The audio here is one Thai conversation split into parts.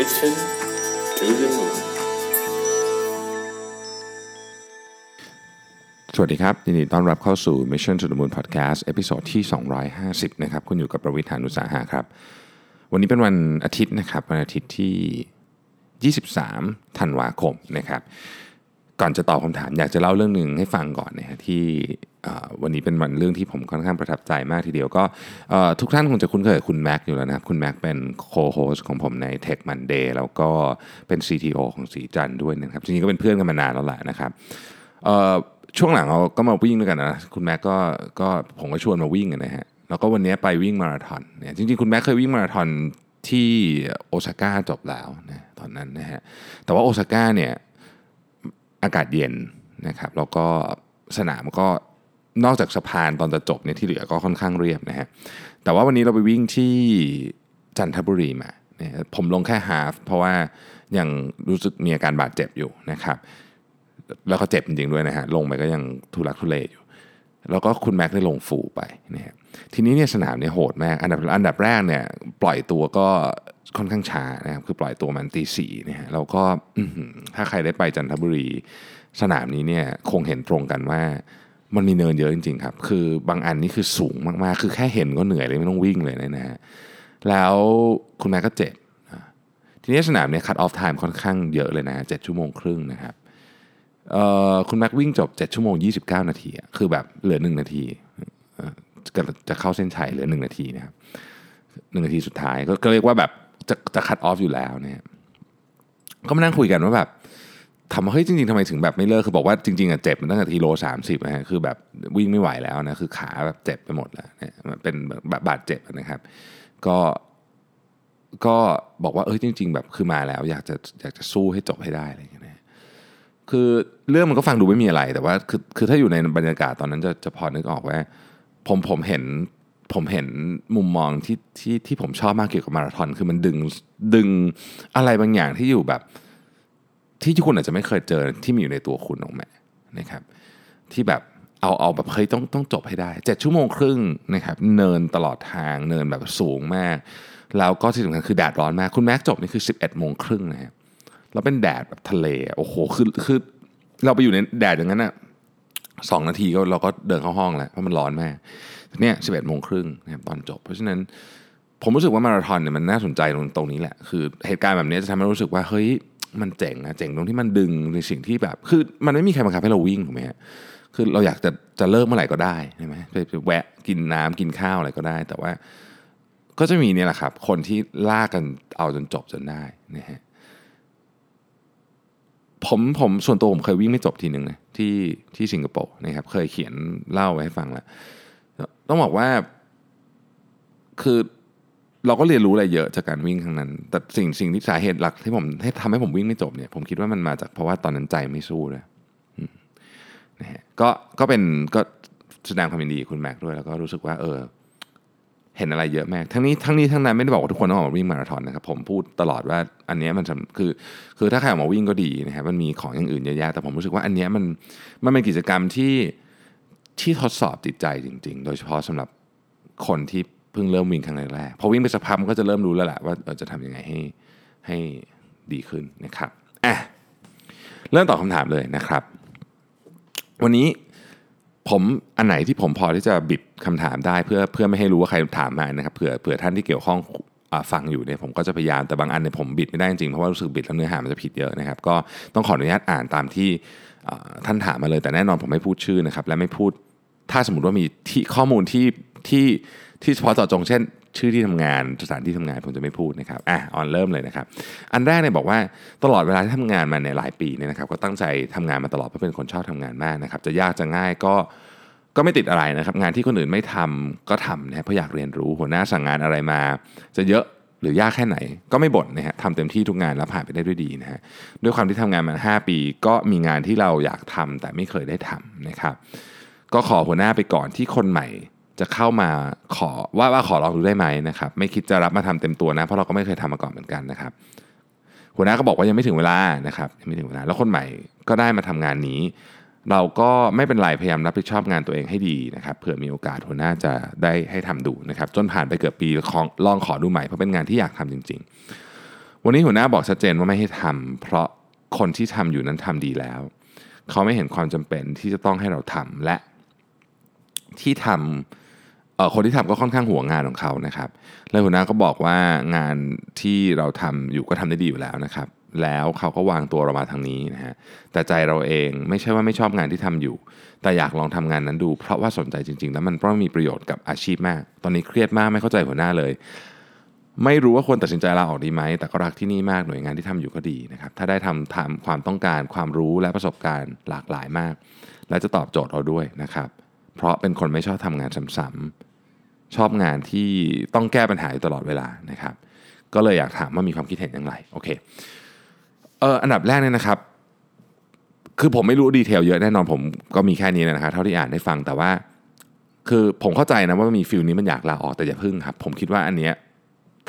Mission to the Moon สวัสดีครับยินดีต้อนรับเข้าสู่ Mission to the Moon Podcast episode ที่ 250 นะครับ คุณอยู่กับผมรวิศ หาญอุตสาหะครับ วันนี้เป็นวันอาทิตย์นะครับ วันอาทิตย์ที่ 23 ธันวาคมนะครับ ก่อนจะตอบคำถามอยากจะเล่าเรื่องหนึ่งให้ฟังก่อนนะฮะที่ วันนี้เป็นวันเรื่องที่ผมค่อนข้างประทับใจมากทีเดียวก็ทุกท่านคงจะคุ้นเคยกับคุณแม็กอยู่แล้วนะครับ คุณแม็กเป็นโคโฮสของผมใน Tech Monday แล้วก็เป็น CTO ของสีจันด้วยนะครับจริงๆก็เป็นเพื่อนกันมานานแล้วแหละนะครับช่วงหลังเราก็มาวิ่งด้วยกันนะคุณแม็กก็ก็ผมก็ชวนมาวิ่งนนะฮะแล้วก็วันนี้ไปวิ่งมาราธอนเนี่ยจริงๆ คุณแม็กเคยวิ่งมาราธอนที่โอซาก้าจบแล้วนะตอนนั้นนะฮะแต่ว่าโอซาก้าเนี่ยอากาศเย็นนะครับแล้วก็สนามก็ นอกจากสะพานตอนจะจบเนี่ยที่เหลือก็ค่อนข้างเรียบนะฮะแต่ว่าวันนี้เราไปวิ่งที่จันทบุรีมาเนี่ยผมลงแค่ฮาฟเพราะว่ายังรู้สึกมีอาการบาดเจ็บอยู่นะครับ แล้วก็เจ็บจริงๆด้วยนะฮะลงไปก็ยังทุลักทุเลอยู่ แล้วก็คุณแม็กได้ลงฟูไปนะฮะทีนี้เนี่ยสนามเนี่ยโหดมากอันดับอันดับแรกเนี่ยปล่อยตัวก็ค่อนข้างช้านะครับคือปล่อยตัวมันตีสี่นะฮะแล้วก็ถ้าใครได้ไปจันทบุรี สนามนี้เนี่ยคงเห็นตรงกันว่า มันมีเนินเยอะจริงๆครับ คือบางอันนี่คือสูงมากๆ คือแค่เห็นก็เหนื่อยเลยไม่ต้องวิ่งเลยนะฮะ แล้วคุณแม่ก็เจ็บ ทีนี้สนามเนี่ยคัดออฟไทม์ค่อนข้างเยอะเลยนะเจ็ดชั่วโมงครึ่งนะครับคุณแม็กวิ่งจบ 7 ชั่วโมง 29 นาที คือแบบเหลือ 1 นาทีจะเข้าเส้นชัยเหลือ 1 นาทีนะครับหนึ่งนาทีสุดท้ายก็ก็เรียกว่าแบบจะจะคัดออฟอยู่แล้วเนี่ยก็มานั่งคุยกันว่าแบบ ถามว่าเฮ้ยจริงๆทำไมถึงแบบไม่เลิกคือบอกว่าจริงๆอะเจ็บมันตั้งแต่ทีโลสามสิบนะฮะคือแบบวิ่งไม่ไหวแล้วนะคือขาแบบเจ็บไปหมดแล้วเนี่ยเป็นแบบบาดเจ็บนะครับ ก็ก็บอกว่าเออจริง ๆ แบบคือมาแล้วอยากจะอยากจะสู้ให้จบให้ได้อะไรอย่างเงี้ยนะคือเรื่องมันก็ฟังดูไม่มีอะไร แต่ว่าคือคือถ้าอยู่ในบรรยากาศตอนนั้นจะจะพอนึกออกว่า ผมผมเห็นผมเห็นมุมมองที่ที่ที่ผมชอบมากเกี่ยวกับมาราธอนคือมันดึงดึงอะไรบางอย่างที่อยู่แบบ ที่ที่คุณอาจจะไม่เคยเจอที่มีอยู่ในตัวคุณออกมานะครับที่แบบเอาเอาแบบเฮ้ยต้องต้องจบให้ได้เจ็ดชั่วโมงครึ่งนะครับเนินตลอดทางเนินแบบสูงมาก แล้วก็ที่สำคัญคือแดดร้อนมาก คุณแม็กจบนี่คือ 11 โมงครึ่งนะครับแล้วเป็นแดดแบบทะเลโอ้โหคือคือเราไปอยู่ในแดดอย่างนั้นอะสองนาทีก็เราก็เดินเข้าห้องแล้วเพราะมันร้อนมากเนี่ยสิบเอ็ดโมงครึ่งนะครับตอนจบ เพราะฉะนั้นผมรู้สึกว่ามาราธอนเนี่ยมันน่าสนใจตรงตรงนี้แหละ คือเหตุการณ์แบบนี้จะทำให้รู้สึกว่าเฮ้ย มันเจ๋งอะเจ๋งตรงที่มันดึงในสิ่งที่แบบ คือมันไม่มีใครบังคับให้เราวิ่งถูกไหมฮะคือเราอยากจะจะเลิกเมื่อไหร่ก็ได้ใช่ไหมไปแวะกินน้ำกินข้าวอะไรก็ได้ แต่ว่าก็จะมีเนี่ยแหละครับ คนที่ลากกันเอาจนจบจนได้นะฮะผมผมส่วนตัวผมเคยวิ่งไม่จบทีหนึ่งนะที่ที่สิงคโปร์นะครับ เคยเขียนเล่าไว้ให้ฟังแล้วต้องบอกว่าคือ เราก็เรียนรู้อะไรเยอะจากการวิ่งครั้งนั้น แต่สิ่งสิ่งที่สาเหตุหลักที่ผมให้ทำให้ผมวิ่งไม่จบเนี่ยผมคิดว่ามันมาจากเพราะว่าตอนนั้นใจไม่สู้เลยนะฮะก็ก็เป็นก็แสดงความยินดีคุณแม็กซ์ด้วยแล้วก็รู้สึกว่าเออเห็นอะไรเยอะมากทั้งนี้ทั้งนี้ทั้งนั้นไม่ได้บอกว่าทุกคนต้องออกมาวิ่งมาราธอนนะครับผมพูดตลอดว่าอันนี้มันคือคือถ้าใครออกมาวิ่งก็ดีนะครับมันมีของอย่างอื่นเยอะแยะแต่ผมรู้สึกว่าอันนี้มันมันเป็นกิจกรรมที่ที่ทดสอบจิตใจจริง ๆ โดยเฉพาะสำหรับคนที่ เพิ่งเริ่มวิ่งครั้งแรกๆพอวิ่งไปสักพักมันก็จะเริ่มรู้แล้วแหละว่าเออจะทำยังไงให้ให้ดีขึ้นนะครับอะเริ่มตอบคำถามเลยนะครับ วันนี้ผมอันไหนที่ผมพอที่จะบิดคำถามได้เพื่อเพื่อไม่ให้รู้ว่าใครถามมานะครับเผื่อเผื่อท่านที่เกี่ยวข้องฟังอยู่เนี่ยผมก็จะพยายามแต่บางอันเนี่ยผมบิดไม่ได้จริงๆเพราะว่ารู้สึกบิดแล้วเนื้อหามันจะผิดเยอะนะครับ ก็ต้องขออนุญาตอ่านตามที่ท่านถามมาเลยแต่แน่นอนผมไม่พูดชื่อนะครับและไม่พูดถ้าสมมติว่ามีที่ข้อมูลที่ที่ ที่เฉพาะเจาะจงเช่น ชื่อที่ทำงานสถานที่ทำงานผมจะไม่พูดนะครับอะออนเริ่มเลยนะครับ อันแรกเนี่ยบอกว่าตลอดเวลาที่ทำงานมาในยหลายปีเนี่ยนะครับ ก็ตั้งใจทำงานมาตลอดเพราะเป็นคนชอบทำงานมากนะครับ จะยากจะง่ายก็ก็ไม่ติดอะไรนะครับ งานที่คนอื่นไม่ทำก็ทำนะเพราะอยากเรียนรู้หัวหน้าสั่งงานอะไรมา จะเยอะหรือยากแค่ไหนก็ไม่บ่นนะฮะทำเต็มที่ทุกงานแล้วผ่านไปได้ด้วยดีนะฮะด้วยความที่ทำงานมา 5 ปี ก็มีงานที่เราอยากทำแต่ไม่เคยได้ทำนะครับ ก็ขอหัวหน้าไปก่อนที่คนใหม่ จะเข้ามาขอว่าว่าขอลองดูได้ไหมนะครับไม่คิดจะรับมาทำเต็มตัวนะ เพราะเราก็ไม่เคยทำมาก่อนเหมือนกันนะครับหัวหน้าก็บอกว่ายังไม่ถึงเวลานะครับยังไม่ถึงเวลา แล้วคนใหม่ก็ได้มาทำงานนี้ เราก็ไม่เป็นไรพยายามรับผิดชอบงานตัวเองให้ดีนะครับเผื่อมีโอกาสหัวหน้าจะได้ให้ทำดูนะครับจนผ่านไปเกือบปีลองขอดูใหม่เพราะเป็นงานที่อยากทำจริง ๆ วันนี้หัวหน้าบอกชัดเจนว่าไม่ให้ทำเพราะคนที่ทำอยู่นั้นทำดีแล้ว เขาไม่เห็นความจำเป็นที่จะต้องให้เราทำและที่ทำเอ่อ คนที่ทำก็ค่อนข้างห่วงงานของเขานะครับ แล้วหัวหน้าก็บอกว่างานที่เราทำอยู่ก็ทำได้ดีอยู่แล้วนะครับ แล้วเขาก็วางตัวเรามาทางนี้นะฮะ แต่ใจเราเองไม่ใช่ว่าไม่ชอบงานที่ทำอยู่ แต่อยากลองทำงานนั้นดู เพราะว่าสนใจจริง ๆ แล้วมันเพราะมีประโยชน์กับอาชีพมาก ตอนนี้เครียดมากไม่เข้าใจหัวหน้าเลย ไม่รู้ว่าควรตัดสินใจลาออกดีไหม แต่ก็รักที่นี่มากหน่วยงานที่ทำอยู่ก็ดีนะครับ ถ้าได้ทำทำความต้องการความรู้และประสบการณ์หลากหลายมาก และจะตอบโจทย์เราด้วยนะครับ เพราะเป็นคนไม่ชอบทำงานซ้ำๆ ชอบงานที่ต้องแก้ปัญหาอยู่ตลอดเวลานะครับ ก็เลยอยากถามว่ามีความคิดเห็นอย่างไรโอเคเอออันดับแรกเนี่ยนะครับ คือผมไม่รู้ดีเทลเยอะแน่นอนผมก็มีแค่นี้นะครับเท่าที่อ่านได้ฟังแต่ว่า คือผมเข้าใจนะว่ามีฟิลนี้มันอยากลาออกแต่อย่าพึ่งครับ ผมคิดว่าอันเนี้ย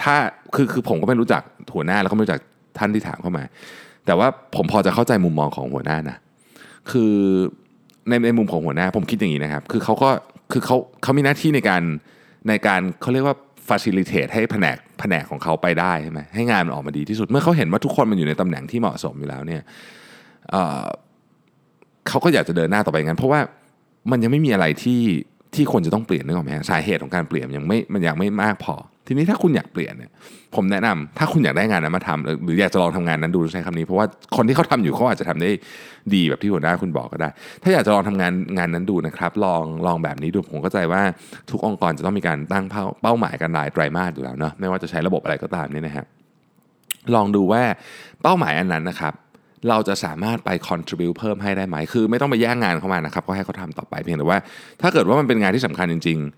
ถ้าคือคือผมก็ไม่รู้จักหัวหน้าแล้วก็ไม่รู้จักท่านที่ถามเข้ามา แต่ว่าผมพอจะเข้าใจมุมมองของหัวหน้านะคือในในมุมของหัวหน้าผมคิดอย่างนี้นะครับ คือเขาก็คือเขาเขามีหน้าที่ในการ ในการเขาเรียกว่า facilitate ให้แผนกแผนกของเขาไปได้ใช่ไหมให้งานมันออกมาดีที่สุด เมื่อเขาเห็นว่าทุกคนมันอยู่ในตำแหน่งที่เหมาะสมอยู่แล้วเนี่ยเเขาก็อยากจะเดินหน้าต่อไปงั้น เพราะว่ามันยังไม่มีอะไรที่ที่ควรจะต้องเปลี่ยนนึกออกไหมฮะสาเหตุของการเปลี่ยนยังไม่มันยังไม่มากพอ ทีนี้ถ้าคุณอยากเปลี่ยนเนี่ยผมแนะนำถ้าคุณอยากได้งานนั้นมาทำหรือหรืออยากจะลองทำงานนั้นดูใช้คำนี้เพราะว่าคนที่เขาทำอยู่เขาอาจจะทำได้ดีแบบที่หัวหน้าคุณบอกก็ได้ ถ้าอยากจะลองทำงานงานนั้นดูนะครับ ลองลองแบบนี้ดูผมเข้าใจว่าทุกองค์กรจะต้องมีการตั้งเป้าเป้าหมายกันรายไตรมาสอยู่แล้วเนาะไม่ว่าจะใช้ระบบอะไรก็ตามนี่นะฮะลองดูว่าเป้าหมายอันนั้นนะครับเราจะสามารถไป contribute เพิ่มให้ได้ไหม คือไม่ต้องไปแย่งงานเข้ามานะครับ ก็ให้เขาทำต่อไปเพียงแต่ว่า ถ้าเกิดว่ามันเป็นงานที่สำคัญจริง ๆ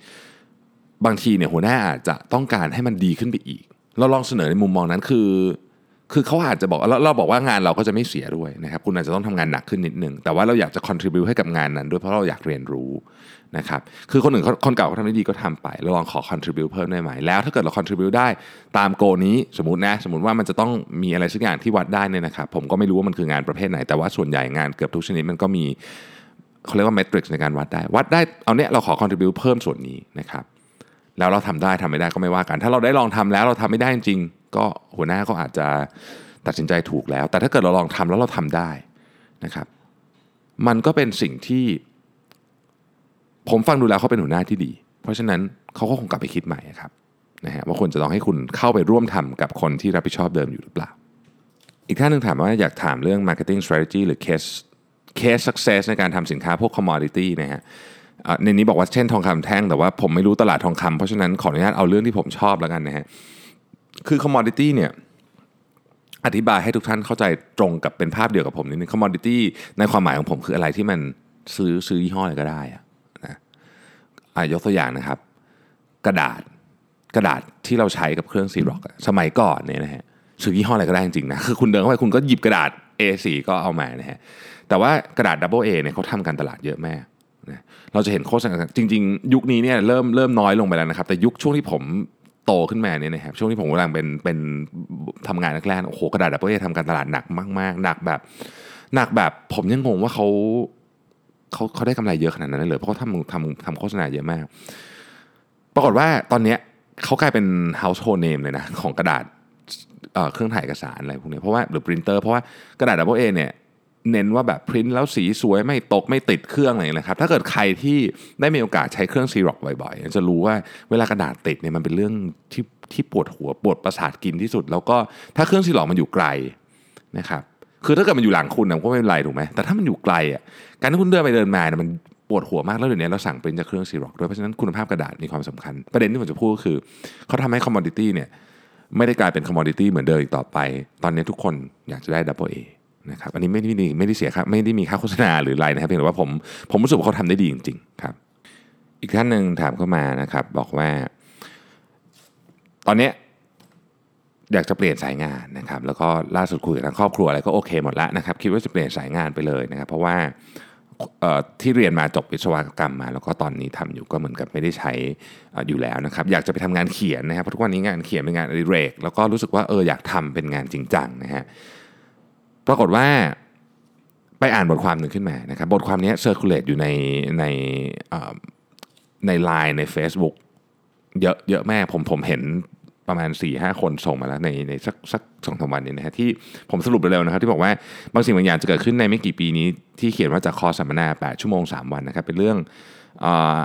บางทีเนี่ยหัวหน้าอาจจะต้องการให้มันดีขึ้นไปอีก เราลองเสนอในมุมมองนั้นคือ คือเขาอาจจะบอกเราเราบอกว่างานเราก็จะไม่เสียด้วยนะครับ คุณอาจจะต้องทำงานหนักขึ้นนิดนึง แต่ว่าเราอยากจะ contribu ให้กับงานนั้นด้วยเพราะเราอยากเรียนรู้นะครับ คือคนอื่นเขาคนเก่าเขาทำได้ดีก็ทำไป เราลองขอ contribu เพิ่มได้ไหม แล้วถ้าเกิดเรา contribu ได้ตามโกนี้สมมตินะ สมมติว่ามันจะต้องมีอะไรสักอย่างที่วัดได้เนี่ยนะครับ ผมก็ไม่รู้ว่ามันคืองานประเภทไหน แต่ว่าส่วนใหญ่งานเกือบทุกชนิดมันก็มีเขาเรียกว่า metrics ในการวัดได้ วัดได้ เอาเนี้ยเราขอ contribu เพิ่มส่วนนี้นะครับ แล้วเราทำได้ทำไม่ได้ก็ไม่ว่ากัน ถ้าเราได้ลองทำแล้วเราทำไม่ได้จริง ก็หัวหน้าก็อาจจะตัดสินใจถูกแล้ว แต่ถ้าเกิดเราลองทำแล้วเราทำได้นะครับ มันก็เป็นสิ่งที่ ผมฟังดูแล้วเขาเป็นหัวหน้าที่ดี เพราะฉะนั้นเขาก็คงกลับไปคิดใหม่ครับนะฮะว่าควรจะต้องให้คุณเข้าไปร่วมทำกับคนที่รับผิดชอบเดิมอยู่หรือเปล่า อีกท่านหนึ่งถามว่าอยากถามเรื่อง marketing strategy หรือ case case success ในการทำสินค้าพวก commodity นะฮะ ในนี้บอกว่าเช่นทองคำแท่งแต่ว่าผมไม่รู้ตลาดทองคำเพราะฉะนั้นขออนุญาตเอาเรื่องที่ผมชอบแล้วกันนะฮะคือ commodity เนี่ยอธิบายให้ทุกท่านเข้าใจตรงกับเป็นภาพเดียวกับผมนิดนึง commodity ในความหมายของผมคืออะไรที่มันซื้อซื้อยี่ห้ออะไรก็ได้อะนะอะยกตัวอย่างนะครับ กระดาษกระดาษที่เราใช้กับเครื่องซีร็อกสมัยก่อนเนี่ยนะฮะซื้อยี่ห้ออะไรก็ได้จริงๆนะคือคุณเดินเข้าไปคุณก็หยิบกระดาษ A4 ก็เอามานะฮะแต่ว่ากระดาษ Double A เนี่ยเขาทำการตลาดเยอะแมากนะ เราจะเห็นโฆษณาจริง ๆ ยุคนี้เนี่ยเริ่มเริ่มน้อยลงไปแล้วนะครับ แต่ยุคช่วงที่ผมโตขึ้นมาเนี่ยนะครับช่วงที่ผมกำลังเป็นเป็นทำงานแรกๆโอ้โหกระดาษ Double A ทำการตลาดหนักมากๆหนักแบบหนักแบบผมยังงงว่าเขาเขาเขาได้กำไรเยอะขนาดนั้นเลยเพราะเขาทำทำทำโฆษณาเยอะมาก ปรากฏว่าตอนเนี้ยเขากลายเป็น household name เลยนะของกระดาษเครื่องถ่ายเอกสารอะไรพวกนี้เพราะว่าหรือปรินเตอร์เพราะว่ากระดาษ Double A เนี่ย เน้นว่าแบบพิมพ์แล้วสีสวยไม่ตกไม่ติดเครื่องอะไรอย่างเงี้ยนะครับ ถ้าเกิดใครที่ได้มีโอกาสใช้เครื่องซีร็อกซ์บ่อยๆ จะรู้ว่าเวลากระดาษติดเนี่ยมันเป็นเรื่องที่ที่ปวดหัวปวดประสาทกินที่สุด แล้วก็ถ้าเครื่องซีร็อกซ์มันอยู่ไกลนะครับคือถ้าเกิดมันอยู่หลังคุณนะก็ไม่เป็นไรถูกไหมแต่ถ้ามันอยู่ไกลอะการที่คุณเดินไปเดินมาเนี่ยมันปวดหัวมากแล้วเดี๋ยวนี้เราสั่งเป็นจากเครื่องซีร็อกซ์ด้วยเพราะฉะนั้นคุณภาพกระดาษมีความสำคัญ ประเด็นที่ผมจะพูดก็คือเขาทำให้ commodity เนี่ยไม่ได้กลายเป็น commodity เหมือนเดิมอีกต่อไป ตอนนี้ทุกคนอยากจะได้ Double A นะครับอันนี้ไม่ได้มีไม่ได้เสียค่าไม่ได้มีค่าโฆษณาหรืออะไรนะครับเพียงแต่ว่าผมผมรู้สึกว่าเขาทำได้ดีจริงๆครับอีกท่านหนึ่งถามเข้ามานะครับบอกว่า ตอนนี้อยากจะเปลี่ยนสายงานนะครับแล้วก็ล่าสุดคุยกับทางครอบครัวอะไรก็โอเคหมดแล้วนะครับคิดว่าจะเปลี่ยนสายงานไปเลยนะครับ เพราะว่าที่เรียนมาจบวิศวกรรมมา แล้วก็ตอนนี้ทำอยู่ก็เหมือนกับไม่ได้ใช้อยู่แล้วนะครับอยากจะไปทำงานเขียนนะครับเพราะทุกวันนี้งานเขียนเป็นงานอดิเรก แล้วก็รู้สึกว่าเอออยากทำเป็นงานจริงจังนะฮะ ปรากฏว่าไปอ่านบทความหนึ่งขึ้นมานะครับบทความนี้ circulate อยู่ในในใน Line ใน Facebook เยอะเยอะแม่ผมผมเห็นประมาณสี่ห้าคนส่งมาแล้วในในสักสักสองสามวันนี้นะฮะที่ผมสรุปไปเร็วนะครับที่บอกว่าบางสิ่งบางอย่างจะเกิดขึ้นในไม่กี่ปีนี้ที่เขียนว่าจากคอร์สสัมมนา 8 ชั่วโมง 3 วันนะครับเป็นเรื่อง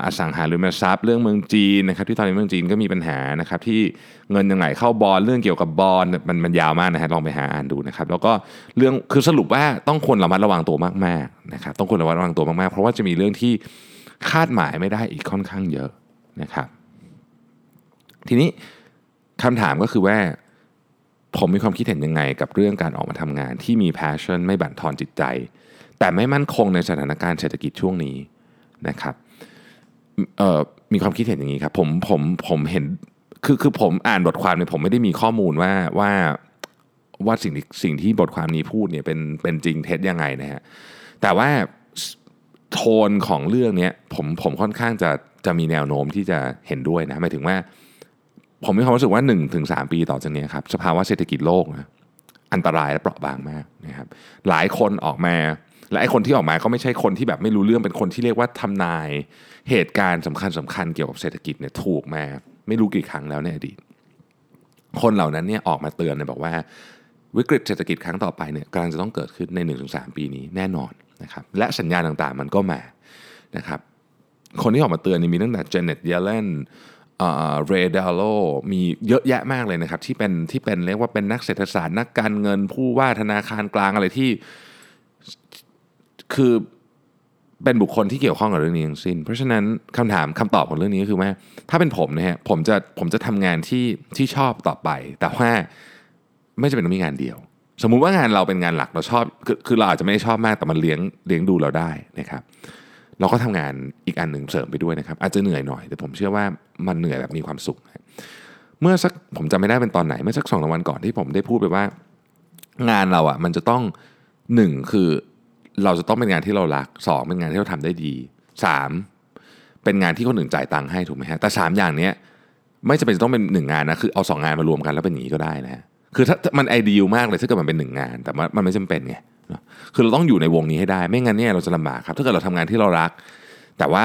อสังหาริมทรัพย์เรื่องเมืองจีนนะครับที่ตอนนี้เมืองจีนก็มีปัญหานะครับที่เงินยังไงเข้าบอลเรื่องเกี่ยวกับบอลมันมันยาวมากนะฮะลองไปหาอ่านดูนะครับแล้วก็เรื่องคือสรุปว่าต้องควระมัดระวังตัวมากๆนะครับต้องควรระมัดระวังตัวมากๆ เพราะว่าจะมีเรื่องที่คาดหมายไม่ได้อีกค่อนข้างเยอะนะครับ ทีนี้คำถามก็คือว่าผมมีความคิดเห็นยังไงกับเรื่องการออกมาทำงานที่มี passion ไม่บั่นทอนจิตใจ แต่ไม่มั่นคงในสถานการณ์เศรษฐกิจช่วงนี้นะครับ มีความคิดเห็นอย่างนี้ครับผมผมผมเห็นคือคือผมอ่านบทความเนี่ยผมไม่ได้มีข้อมูลว่าว่าว่าสิ่งที่สิ่งที่บทความนี้พูดเนี่ยเป็นเป็นจริงเท็จยังไงนะฮะแต่ว่าโทนของเรื่องนี้ผมผมค่อนข้างจะจะมีแนวโน้มที่จะเห็นด้วยนะหมายถึงว่า ผมมีความรู้สึกว่า 1-3ถึงปีต่อจากนี้ครับสภาวะเศรษฐกิจโลกนะอันตรายและเปราะบางมากนะครับหลายคนออกมา และไอ้คนที่ออกมาก็ไม่ใช่คนที่แบบไม่รู้เรื่องเป็นคนที่เรียกว่าทำนายเหตุการณ์สำคัญสำคัญเกี่ยวกับเศรษฐกิจเนี่ยถูกมาไม่รู้กี่ครั้งแล้วในอดีตคนเหล่านั้นเนี่ยออกมาเตือนเลยบอกว่าวิกฤตเศรษฐกิจครั้งต่อไปเนี่ยกำลังจะต้องเกิดขึ้นใน 1-3 ปีนี้แน่นอนนะครับและสัญญาณต่างๆมันก็มานะครับคนที่ออกมาเตือนนี่มีตั้งแต่เจเน็ตเยเลนเรเดลโลมีเยอะแยะมากเลยนะครับที่เป็นที่เป็นเรียกว่าเป็นนักเศรษฐศาสตร์นักการเงินผู้ว่าธนาคารกลางอะไรที่ คือเป็นบุคคลที่เกี่ยวข้องกับเรื่องนี้ทั้งสิ้น เพราะฉะนั้นคำถามคำตอบของเรื่องนี้ก็คือว่า ถ้าเป็นผมนะฮะผมจะผมจะทำงานที่ที่ชอบต่อไป แต่ว่าไม่จะเป็นต้องมีงานเดียว สมมุติว่างานเราเป็นงานหลักเราชอบคือคือเราอาจจะไม่ได้ชอบมากแต่มันเลี้ยงเลี้ยงดูเราได้นะครับ เราก็ทำงานอีกอันหนึ่งเสริมไปด้วยนะครับ อาจจะเหนื่อยหน่อยแต่ผมเชื่อว่ามันเหนื่อยแบบมีความสุข เมื่อสักผมจำไม่ได้เป็นตอนไหนเมื่อสักสองวันก่อนที่ผมได้พูดไปว่า งานเราอะ่ะมันจะต้องหนึ่งคือ เราจะต้องเป็นงานที่เรารักสองเป็นงานที่เราทำได้ดีสามเป็นงานที่คนอื่นจ่ายตังค์ให้ถูกไหมฮะแต่สามอย่างเนี้ยไม่จำเป็นต้องเป็นหนึ่งงานนะคือเอาสองงานมารวมกันแล้วเป็นอย่างนี้ก็ได้นะคือถ้ามันไอเดียมากเลยถ้าเกิดมันเป็นหนึ่งงาน แต่มันไม่จำเป็นไงคือเราต้องอยู่ในวงนี้ให้ได้ ไม่งั้นเนี่ยเราจะลำบากครับ ถ้าเกิดเราทำงานที่เรารัก แต่ว่า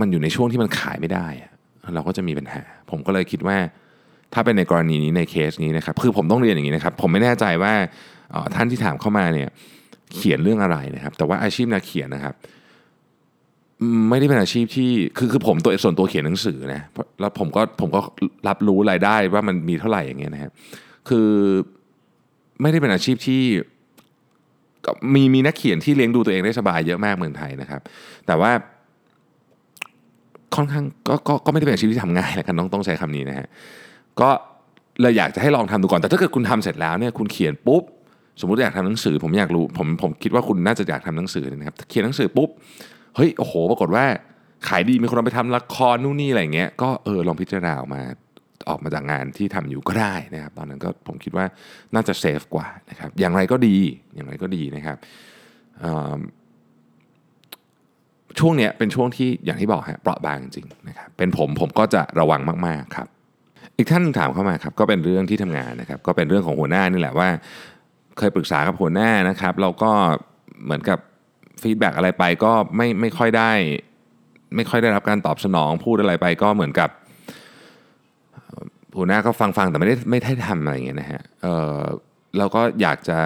มันอยู่ในช่วงที่มันขายไม่ได้ เราก็จะมีปัญหา ผมก็เลยคิดว่า ถ้าเป็นในกรณีนี้ในเคสนี้นะครับ คือผมต้องเรียนอย่างนี้นะครับ ผมไม่แน่ใจว่าท่านที่ถามเข้ามาเนี่ย เขียนเรื่องอะไรนะครับ แต่ว่าอาชีพนักเขียนนะครับ ไม่ได้เป็นอาชีพที่คือคือผมตัวส่วนตัวเขียนหนังสือนะแล้วผมก็ผมก็รับรู้รายได้ว่ามันมีเท่าไหร่อย่างเงี้ยนะครับคือไม่ได้เป็นอาชีพที่มีมีนักเขียนที่เลี้ยงดูตัวเองได้สบายเยอะมากเมืองไทยนะครับ แต่ว่าค่อนข้างก็ก็ก็ไม่ได้เป็นอาชีพที่ทำง่ายนะกันต้องต้องใช้คำนี้นะฮะก็เลยอยากจะให้ลองทำดูก่อน แต่ถ้าเกิดคุณทำเสร็จแล้วเนี่ยคุณเขียนปุ๊บ สมมติอยากทำหนังสือผมอยากรู้ผมผมคิดว่าคุณน่าจะอยากทำหนังสือนะครับเขียนหนังสือปุ๊บเฮ้ยโอ้โห ปรากฏว่าขายดีมีคนเอาไปทำละครนู่นนี่อะไรเงี้ยก็เออลองพิจารณาออกมาออกมาจากงานที่ทำอยู่ก็ได้นะครับตอนนั้นก็ผมคิดว่าน่าจะเซฟกว่านะครับอย่างไรก็ดีอย่างไรก็ดีนะครับช่วงเนี้ยเป็นช่วงที่อย่างที่บอกฮะเปราะบางจริงนะครับเป็นผมผมก็จะระวังมาก ๆ ครับ อีกท่านถามเข้ามาครับก็เป็นเรื่องที่ทำงานนะครับ ก็เป็นเรื่องของหัวหน้านี่แหละว่า เคยปรึกษากับหัวหน้านะครับเราก็เหมือนกับฟีดแบ็อะไรไปก็ไม่ไม่ค่อยได้ ไม่ค่อยได้รับการตอบสนองพูดอะไรไปก็เหมือนกับหัวหน้าก็ฟังฟังแต่ไม่ได้ไม่ได้ทำอะไรอย่างเงี้ยนะฮะเออเราก็อยากจะ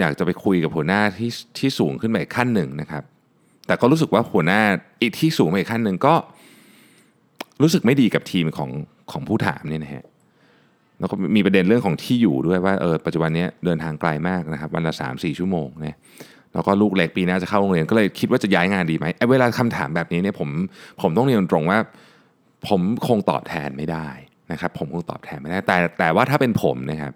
อยากจะไปคุยกับหัวหน้าที่ที่สูงขึ้นไปขั้นหนึ่งนะครับ แต่ก็รู้สึกว่าหัวหน้าอีกที่สูงไปขั้นหนึ่งก็รู้สึกไม่ดีกับทีมของของผู้ถามเนี่ยนะฮะ แล้วก็มีประเด็นเรื่องของที่อยู่ด้วยว่าเออปัจจุบันนี้เดินทางไกลมากนะครับวันละสามสี่ชั่วโมงเนี่ยแล้วก็ลูกเล็กปีหน้าจะเข้าโรงเรียนก็เลยคิดว่าจะย้ายงานดีไหมไอ้เวลาคำถามแบบนี้เนี่ยผมผมต้องเรียนตรงว่า ผมคงตอบแทนไม่ได้นะครับ ผมคงตอบแทนไม่ได้ แต่แต่ว่าถ้าเป็นผมนะครับ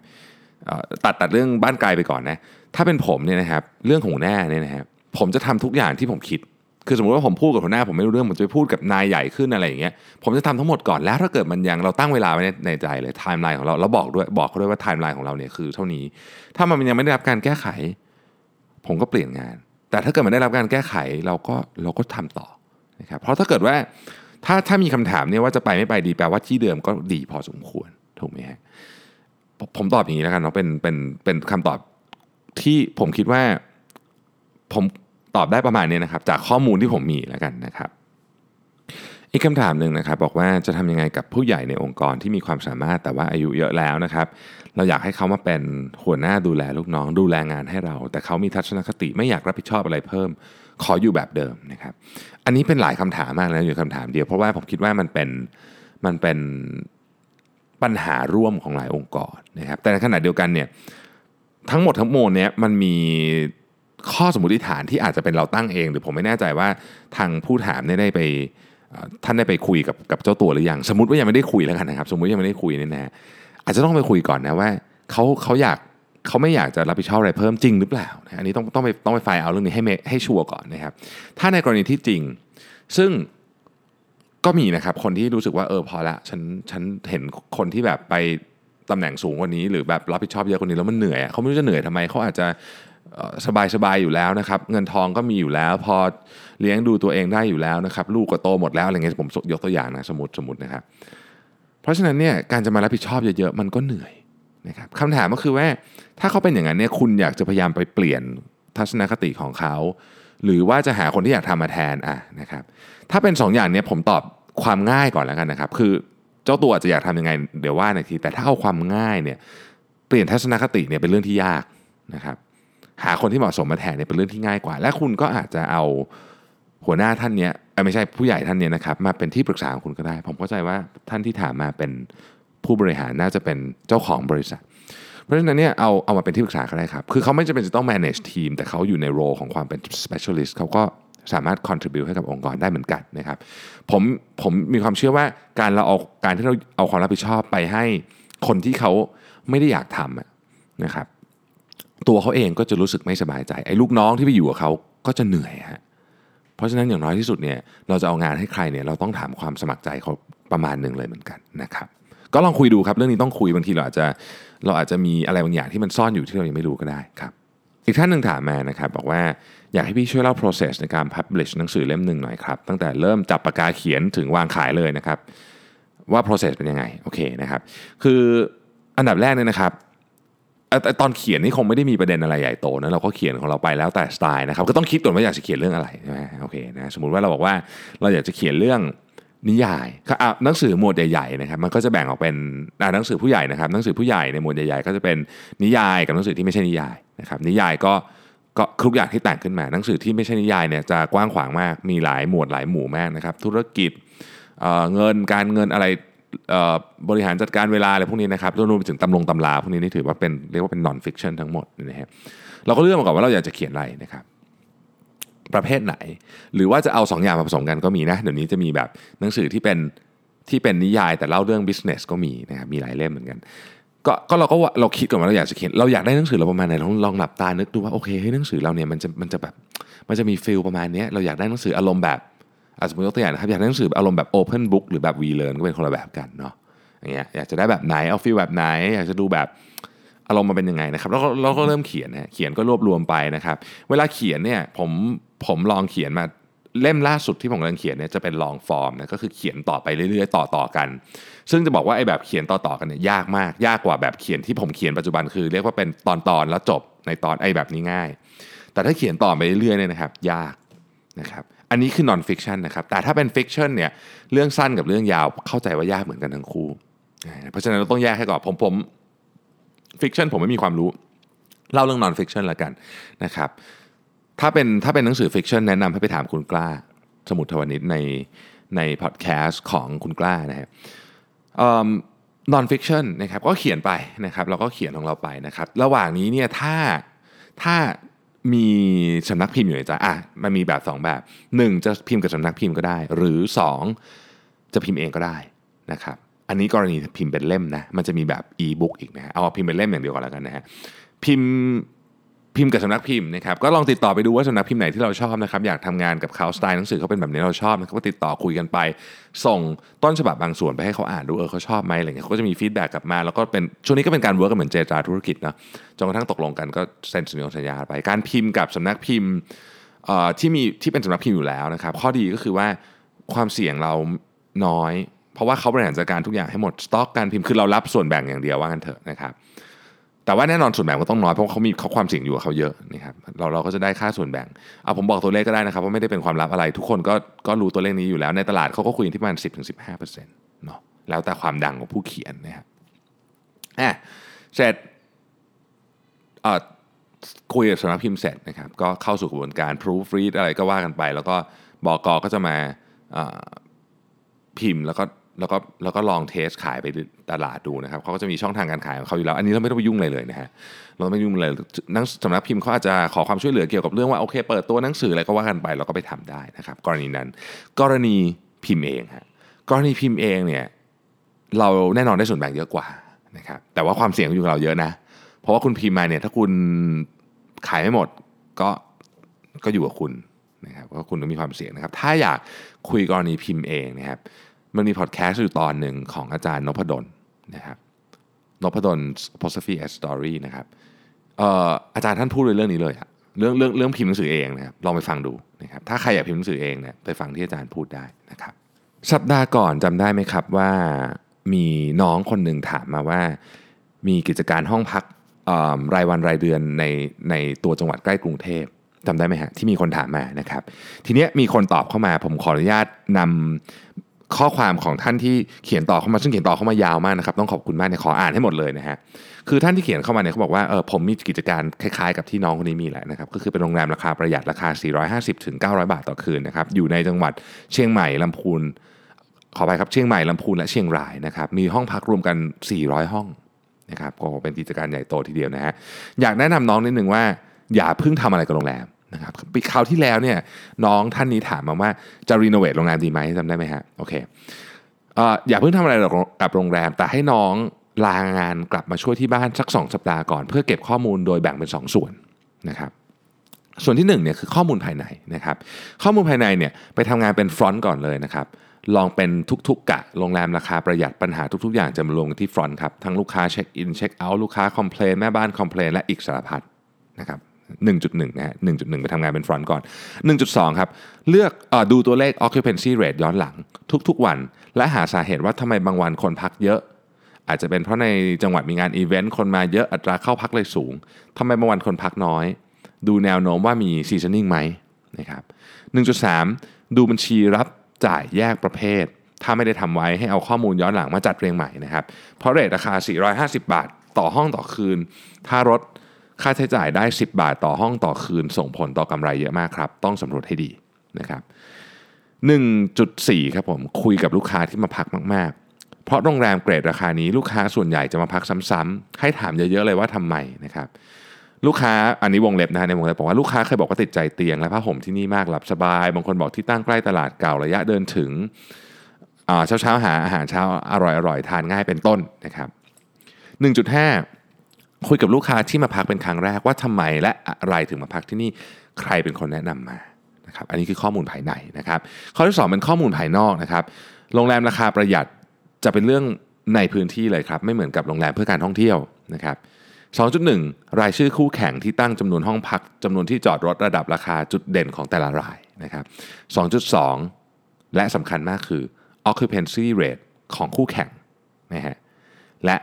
ตัดตัดเรื่องบ้านไกลไปก่อนนะถ้าเป็นผมเนี่ยนะครับเรื่องของหัวหน้าเนี่ยนะครับผมจะทำทุกอย่างที่ผมคิด คือสมมติว่าผมพูดกับหัวหน้าผมไม่รู้เรื่องผมจะไปพูดกับนายใหญ่ขึ้นอะไรอย่างเงี้ยผมจะทำทั้งหมดก่อนแล้วถ้าเกิดมันยังเราตั้งเวลาไว้ในใจเลยไทม์ไลน์ของเราแล้วบอกด้วยบอกเขาด้วยว่าไทม์ไลน์ของเราเนี่ยคือเท่านี้ ถ้ามันยังไม่ได้รับการแก้ไข ผมก็เปลี่ยนงาน แต่ถ้าเกิดมันได้รับการแก้ไขเราก็เราก็ทำต่อนะครับเพราะถ้าเกิดว่าถ้าถ้ามีคำถามเนี่ยว่าจะไปไม่ไปดีแปลว่าที่เดิมก็ดีพอสมควรถูกไหมฮะผมตอบอย่างนี้แล้วกันเนาะเป็นเป็นเป็นคำตอบที่ผมคิดว่าผม ตอบได้ประมาณนี้นะครับ จากข้อมูลที่ผมมีแล้วกันนะครับ อีกคำถามหนึ่งนะครับ บอกว่าจะทำยังไงกับผู้ใหญ่ในองค์กรที่มีความสามารถแต่ว่าอายุเยอะแล้วนะครับ เราอยากให้เขามาเป็นหัวหน้าดูแลลูกน้อง ดูแลงานให้เรา แต่เขามีทัศนคติไม่อยากรับผิดชอบอะไรเพิ่ม ขออยู่แบบเดิมนะครับ อันนี้เป็นหลายคำถามมากนะอยู่คำถามเดียวเพราะว่าผมคิดว่ามันเป็นมันเป็นปัญหาร่วมของหลายองค์กรนะครับ แต่ในขณะเดียวกันเนี่ยทั้งหมดทั้งมวลเนี้ยมันมี ข้อสมมติฐานที่อาจจะเป็นเราตั้งเอง หรือผมไม่แน่ใจว่าทางผู้ถามได้ไปท่านได้ไปคุยกับกับเจ้าตัวหรือยังสมมติว่ายังไม่ได้คุยแล้วกันนะครับสมมติยังไม่ได้คุยเนี่ยนะอาจจะต้องไปคุยก่อนนะว่าเขาเขาอยากเขาไม่อยากจะรับผิดชอบอะไรเพิ่มจริงหรือเปล่านะอันนี้ต้องต้องไปต้องไปไฟเอาเรื่องนี้ให้เมให้ชัวร์ก่อนนะครับ ถ้าในกรณีที่จริง ซึ่งก็มีนะครับคนที่รู้สึกว่าเออพอละฉันฉันเห็นคนที่แบบไปตำแหน่งสูงกว่านี้ หรือแบบรับผิดชอบเยอะกว่านี้แล้วมันเหนื่อยเขาไม่รู้จะเหนื่อยทำไมเขาอาจจะ สบายสบายๆอยู่แล้วนะครับ เงินทองก็มีอยู่แล้ว พอเลี้ยงดูตัวเองได้อยู่แล้วนะครับ ลูกก็โตหมดแล้วอะไรเงี้ยผมยกตัวอย่างนะสมมติสมมตินะครับ เพราะฉะนั้นเนี่ยการจะมารับผิดชอบเยอะๆมันก็เหนื่อยนะครับคำถามก็คือว่าถ้าเขาเป็นอย่างนั้นเนี่ยคุณอยากจะพยายามไปเปลี่ยนทัศนคติของเขา หรือว่าจะหาคนที่อยากทำมาแทนอะนะครับ ถ้าเป็น 2ออย่างเนี้ยผมตอบความง่ายก่อนแล้วกันนะครับ คือเจ้าตัวอาจจะอยากทำยังไง เดี๋ยวว่าในทีแต่ถ้าเอาความง่ายเนี่ยเปลี่ยนทัศนคติเนี่ยเป็นเรื่องที่ยากนะครับ หาคนที่เหมาะสมมาแทนเนี่ยเป็นเรื่องที่ง่ายกว่า และคุณก็อาจจะเอาหัวหน้าท่านเนี้ยไม่ใช่ผู้ใหญ่ท่านเนี้ยนะครับมาเป็นที่ปรึกษาของคุณก็ได้ ผมเข้าใจว่าท่านที่ถามมาเป็นผู้บริหารน่าจะเป็นเจ้าของบริษัท เพราะฉะนั้นเนี่ยเอาเอามาเป็นที่ปรึกษาก็ได้ครับ คือเขาไม่จำเป็นจะต้อง manage ทีม แต่เขาอยู่ในโรของความเป็น specialist เขาก็สามารถ contribute ให้กับองค์กรได้เหมือนกันนะครับผมผมมีความเชื่อว่าการเราเอาการที่เราเอาความรับผิดชอบไปให้คนที่เขาไม่ได้อยากทำนะครับ ตัวเขาเองก็จะรู้สึกไม่สบายใจไอ้ลูกน้องที่ไปอยู่กับเขาก็จะเหนื่อยฮะเพราะฉะนั้นอย่างน้อยที่สุดเนี่ยเราจะเอางานให้ใครเนี่ยเราต้องถามความสมัครใจเขาประมาณหนึ่งเลยเหมือนกันนะครับก็ลองคุยดูครับเรื่องนี้ต้องคุยบางทีเราอาจจะเราอาจจะมีอะไรบางอย่างที่มันซ่อนอยู่ที่เรายังไม่รู้ก็ได้ครับอีกท่านหนึ่งถามมานะครับบอกว่าอยากให้พี่ช่วยเล่า process ในการ publish หนังสือเล่มหนึ่งหน่อยครับตั้งแต่เริ่มจับปากกาเขียนถึงวางขายเลยนะครับว่า process เป็นยังไงโอเคนะครับคืออันดับแรกเนี่ยนะครับ ต่ตอนเขียนนี่คงไม่ได้มีประเด็นอะไรใหญ่โตนะเราก็เขียนของเราไปแล้วแต่สไตล์นะครับก็ต้องคิดก่อนว่าอยากจะเขียนเรื่องอะไรใช่ไหมโอเคนะสมมติว่าเราบอกว่าเราอยากจะเขียนเรื่องนิยายอะหนังสือหมวดใหญ่ๆนะครับมันก็จะแบ่งออกเป็นอะหนังสือผู้ใหญ่นะครับหนังสือผู้ใหญ่ในหมวดใหญ่ๆก็จะเป็นนิยายกับหนังสือที่ไม่ใช่นิยายนะครับนิยายก็ก็ทุกอย่างที่แต่งขึ้นมาหนังสือที่ไม่ใช่นิยายเนี่ยจะกว้างขวางมากมีหลายหมวดหลายหมู่มากนะครับธุรกิจเอ่อเงินการเงินอะไร บริหารจัดการเวลาอะไรพวกนี้นะครับรวมไปถึงตำลงตำราพวกนี้นี่ถือว่าเป็นเรียกว่าเป็น non-fiction ทั้งหมดนะครับเราก็เลือกมาก่อนว่าเราอยากจะเขียนอะไรนะครับประเภทไหน หรือว่าจะเอาสองอย่างมาผสมกันก็มีนะ เดี๋ยวนี้จะมีแบบหนังสือที่เป็นที่เป็นนิยายแต่เล่าเรื่อง business ก็มีนะครับมีหลายเล่มเหมือนกันก็ก็เราก็เราคิดก่อนว่าเราอยากจะเขียนเราอยากได้หนังสือเราประมาณไหนลองลองหลับตานึกดูว่าโอเคเฮ้ยหนังสือเราเนี่ยมันจะมันจะแบบมันจะมี feel ประมาณนี้เราอยากได้หนังสืออารมณ์แบบ อะสมมติยกตัวอย่างนะครับอยากได้หนังสืออารมณ์แบบ open book หรือแบบ we learn ก็เป็นคนละแบบกันเนาะอย่างเงี้ยอยากจะได้แบบไหนเอา feel แบบไหน อยากจะดูแบบอารมณ์มันเป็นยังไงนะครับแล้วก็เราก็เริ่มเขียนนะเขียนก็รวบรวมไปนะครับ เวลาเขียนเนี่ยผมผมลองเขียนมาเล่มล่าสุดที่ผมกำลังเขียนเนี่ยจะเป็น long form นะก็คือเขียนต่อไปเรื่อยๆ ต่อต่อกัน ซึ่งจะบอกว่าไอ้แบบเขียนต่อๆกันเนี่ยยากมาก ยากกว่าแบบเขียนที่ผมเขียนปัจจุบันคือ เรียกว่าเป็นตอนๆแล้วจบในตอนไอ้แบบนี้ง่าย แต่ถ้าเขียนต่อไปเรื่อยๆเนี่ยนะครับ ยากนะครับ อันนี้คือ non-fiction นะครับ แต่ถ้าเป็น fiction เนี่ยเรื่องสั้นกับเรื่องยาวเข้าใจว่ายากเหมือนกันทั้งคู่ เพราะฉะนั้นเราต้องแยกให้ก่อนผมผม fiction ผมไม่มีความรู้ เล่าเรื่อง non-fiction ละกันนะครับถ้าเป็นถ้าเป็นหนังสือ fiction แนะนำให้ไปถามคุณกล้า สมุทรทวนิชในในพอดแคสต์ของคุณกล้านะครับnon-fiction นะครับก็เขียนไปนะครับเราก็เขียนของเราไปนะครับ ระหว่างนี้เนี่ยถ้าถ้า มีสำนักพิมพ์อยู่ในใจอะมันมีแบบ 2 แบบ 1 จะพิมพ์กับสำนักพิมพ์ก็ได้ หรือ 2 จะพิมพ์เองก็ได้นะครับอันนี้กรณีพิมพ์เป็นเล่มนะมันจะมีแบบอีบุ๊กอีกนะเอาพิมพ์เป็นเล่มอย่างเดียวก่อนแล้วกันนะฮะพิมพ์ พิมพ์กับสำนักพิมพ์นะครับก็ลองติดต่อไปดูว่าสำนักพิมพ์ไหนที่เราชอบนะครับอยากทำงานกับเขาสไตล์หนังสือเขาเป็นแบบนี้เราชอบนะครับก็ติดต่อคุยกันไป ส่งต้นฉบับบางส่วนไปให้เขาอ่านดูเออเขาชอบไหมอะไรเงี้ยเขาก็จะมี feedback กลับมาแล้วก็เป็นช่วงนี้ก็เป็นการ work กันเหมือนเจรจาธุรกิจนะจนกระทั่งตกลงกันก็เซ็นสัญญาสัญญาไป การพิมพ์กับสำนักพิมพ์ที่มีที่เป็นสำนักพิมพ์อยู่แล้วนะครับข้อดีก็คือว่าความเสี่ยงเราน้อย เพราะว่าเขาบริหารจัดการทุกอย่างให้หมดสต็อกการพิมพ์คือเรารับส่วนแบ่งอย่างเดียวว่ากันเถอะนะครับ แต่ว่าแน่นอนส่วนแบ่งก็ต้องน้อยเพราะเขามีเขาความเสี่ยงอยู่กับเขาเยอะนะครับเราเราก็จะได้ค่าส่วนแบ่งเอาผมบอกตัวเลขก็ได้นะครับว่าไม่ได้เป็นความลับอะไร ทุกคนก็ก็รู้ตัวเลขนี้อยู่แล้วในตลาดเขาก็คุยที่ประมาณ 10-15%เนาะแล้วแต่ความดังของผู้เขียนนะครับอะเสร็จเอ่อคุยกับสำนักพิมพ์เสร็จนะครับก็เข้าสู่กระบวนการ proofread อะไรก็ว่ากันไป แล้วก็บอกกก็จะมาอ่อพิมพ์แล้วก็ แล้วก็แล้วก็ลองเทสขายไปตลาดดูนะครับเขาก็จะมีช่องทางการขายของเขาอยู่แล้ว อันนี้เราไม่ต้องไปยุ่งเลยเลยนะฮะเราไม่ยุ่งเลยนักสำนักพิมพ์เขาอาจจะขอความช่วยเหลือเกี่ยวกับเรื่องว่าโอเค เปิดตัวหนังสืออะไรก็ว่ากันไปเราก็ไปทำได้นะครับ กรณีนั้น กรณีพิมพ์เองฮะกรณีพิมพ์เองเนี่ยเราแน่นอนได้ส่วนแบ่งเยอะกว่านะครับแต่ว่าความเสี่ยงอยู่กับเราเยอะนะ เพราะว่าคุณพิมพ์มาเนี่ยถ้าคุณขายไม่หมดก็ก็อยู่กับคุณนะครับเพราะคุณต้องมีความเสี่ยงนะครับ ถ้าอยากคุยกรณีพิมพ์เองนะครับ มันมีพอดแคสต์อยู่ตอนหนึ่งของอาจารย์นพดลนะครับนพดล apostrophe s story นะครับอาจารย์ท่านพูดเลยเรื่องนี้เลยอะเรื่องเรื่องเรื่องพิมพ์หนังสือเองนะครับลองไปฟังดูนะครับถ้าใครอยากพิมพ์หนังสือเองเนี่ยไปฟังที่อาจารย์พูดได้นะครับ สัปดาห์ก่อนจำได้ไหมครับว่ามีน้องคนหนึ่งถามมาว่า มีกิจการห้องพักรายวันรายเดือนในในตัวจังหวัดใกล้กรุงเทพจำได้ไหมฮะที่มีคนถามมานะครับ ทีเนี้ยมีคนตอบเข้ามา ผมขออนุญาตนำ ข้อความของท่านที่เขียนต่อเข้ามาซึ่งเขียนต่อเข้ามายาวมากนะครับต้องขอบคุณมากเนี่ยขออ่านให้หมดเลยนะฮะคือท่านที่เขียนเข้ามาเนี่ยเขาบอกว่าเออผมมีกิจการคล้ายๆกับที่น้องคนนี้มีแหละนะครับก็คือเป็นโรงแรมราคาประหยัดราคา 450ถึง900 บาทต่อคืนนะครับอยู่ในจังหวัดเชียงใหม่ลำพูนขอไปครับเชียงใหม่ลำพูนและเชียงรายนะครับมีห้องพักรวมกัน 400 ห้องนะครับก็เป็นกิจการใหญ่โตทีเดียวนะฮะอยากแนะนำน้องนิดนึงว่าอย่าเพิ่งทำอะไรกับโรงแรม นะครับปีคราวที่แล้วเนี่ยน้องท่านนี้ถามมาว่าจะ renovate โรงแรมดีไหมจำได้ไหมฮะโอเคเอออย่าเพิ่งทำอะไรกับโรงแรม แต่ให้น้องลางานกลับมาช่วยที่บ้านสัก 2 สัปดาห์ก่อน เพื่อเก็บข้อมูลโดยแบ่งเป็น 2 ส่วนนะครับส่วนที่1เนี่ยคือข้อมูลภายในนะครับข้อมูลภายในเนี่ยไปทำงานเป็น front ก่อนเลยนะครับลองเป็นทุกๆกะโรงแรมราคาประหยัดปัญหาทุกๆ อย่างจะมาลงที่ front ครับทั้งลูกค้าเช็คอินเช็คเอาท์ลูกค้า complain แม่บ้าน complain และอีกสารพัดนะครับ 1.1 นะฮะ 1.1 ไปทำงานเป็น front ก่อน 1.2 ครับ แล้วก็ดูตัวเลข occupancy rate ย้อนหลัง ทุกๆวัน และหาสาเหตุว่าทำไมบางวันคนพักเยอะ อาจจะเป็นเพราะในจังหวัดมีงานอีเวนต์คนมาเยอะอัตราเข้าพักเลยสูงทำไมบางวันคนพักน้อย ดูแนวโน้มว่ามี seasoning ไหมนะครับ 1.3 ดูบัญชีรับจ่ายแยกประเภท ถ้าไม่ได้ทำไว้ให้เอาข้อมูลย้อนหลังมาจัดเรียงใหม่นะครับเพราะเรทราคา 450 บาท ต่อห้องต่อคืน ถ้ารถ ค่าใช้จ่ายได้ 10 บาทต่อห้องต่อคืน ส่งผลต่อกำไรเยอะมากครับ ต้องสำรวจให้ดีนะครับ1.4 ครับผม คุยกับลูกค้าที่มาพักมาก ๆ เพราะโรงแรมเกรดราคานี้ลูกค้าส่วนใหญ่จะมาพักซ้ำๆให้ถามเยอะ ๆ เลยว่าทำไมนะครับลูกค้าอันนี้วงเล็บนะในวงเล็บบอกว่าลูกค้าเคยบอกว่าติดใจเตียงและผ้าห่มที่นี่มากหลับสบาย บางคนบอกที่ตั้งใกล้ตลาดเก่าระยะเดินถึงเช้าเช้าๆหาอาหารเช้าอร่อยๆทานง่ายเป็นต้นนะครับ1.5 คุยกับลูกค้าที่มาพักเป็นครั้งแรกว่าทำไมและอะไรถึงมาพักที่นี่ใครเป็นคนแนะนำมานะครับอันนี้คือข้อมูลภายในนะครับ ข้อที่ 2 เป็นข้อมูลภายนอกนะครับโรงแรมราคาประหยัดจะเป็นเรื่องในพื้นที่เลยครับ ไม่เหมือนกับโรงแรมเพื่อการท่องเที่ยวนะครับ2.1 รายชื่อคู่แข่งที่ตั้งจำนวนห้องพักจำนวนที่จอดรถระดับราคาจุดเด่นของแต่ละรายนะครับ2.2 และสำคัญมากคือ occupancy rate ของคู่แข่งนะฮะและ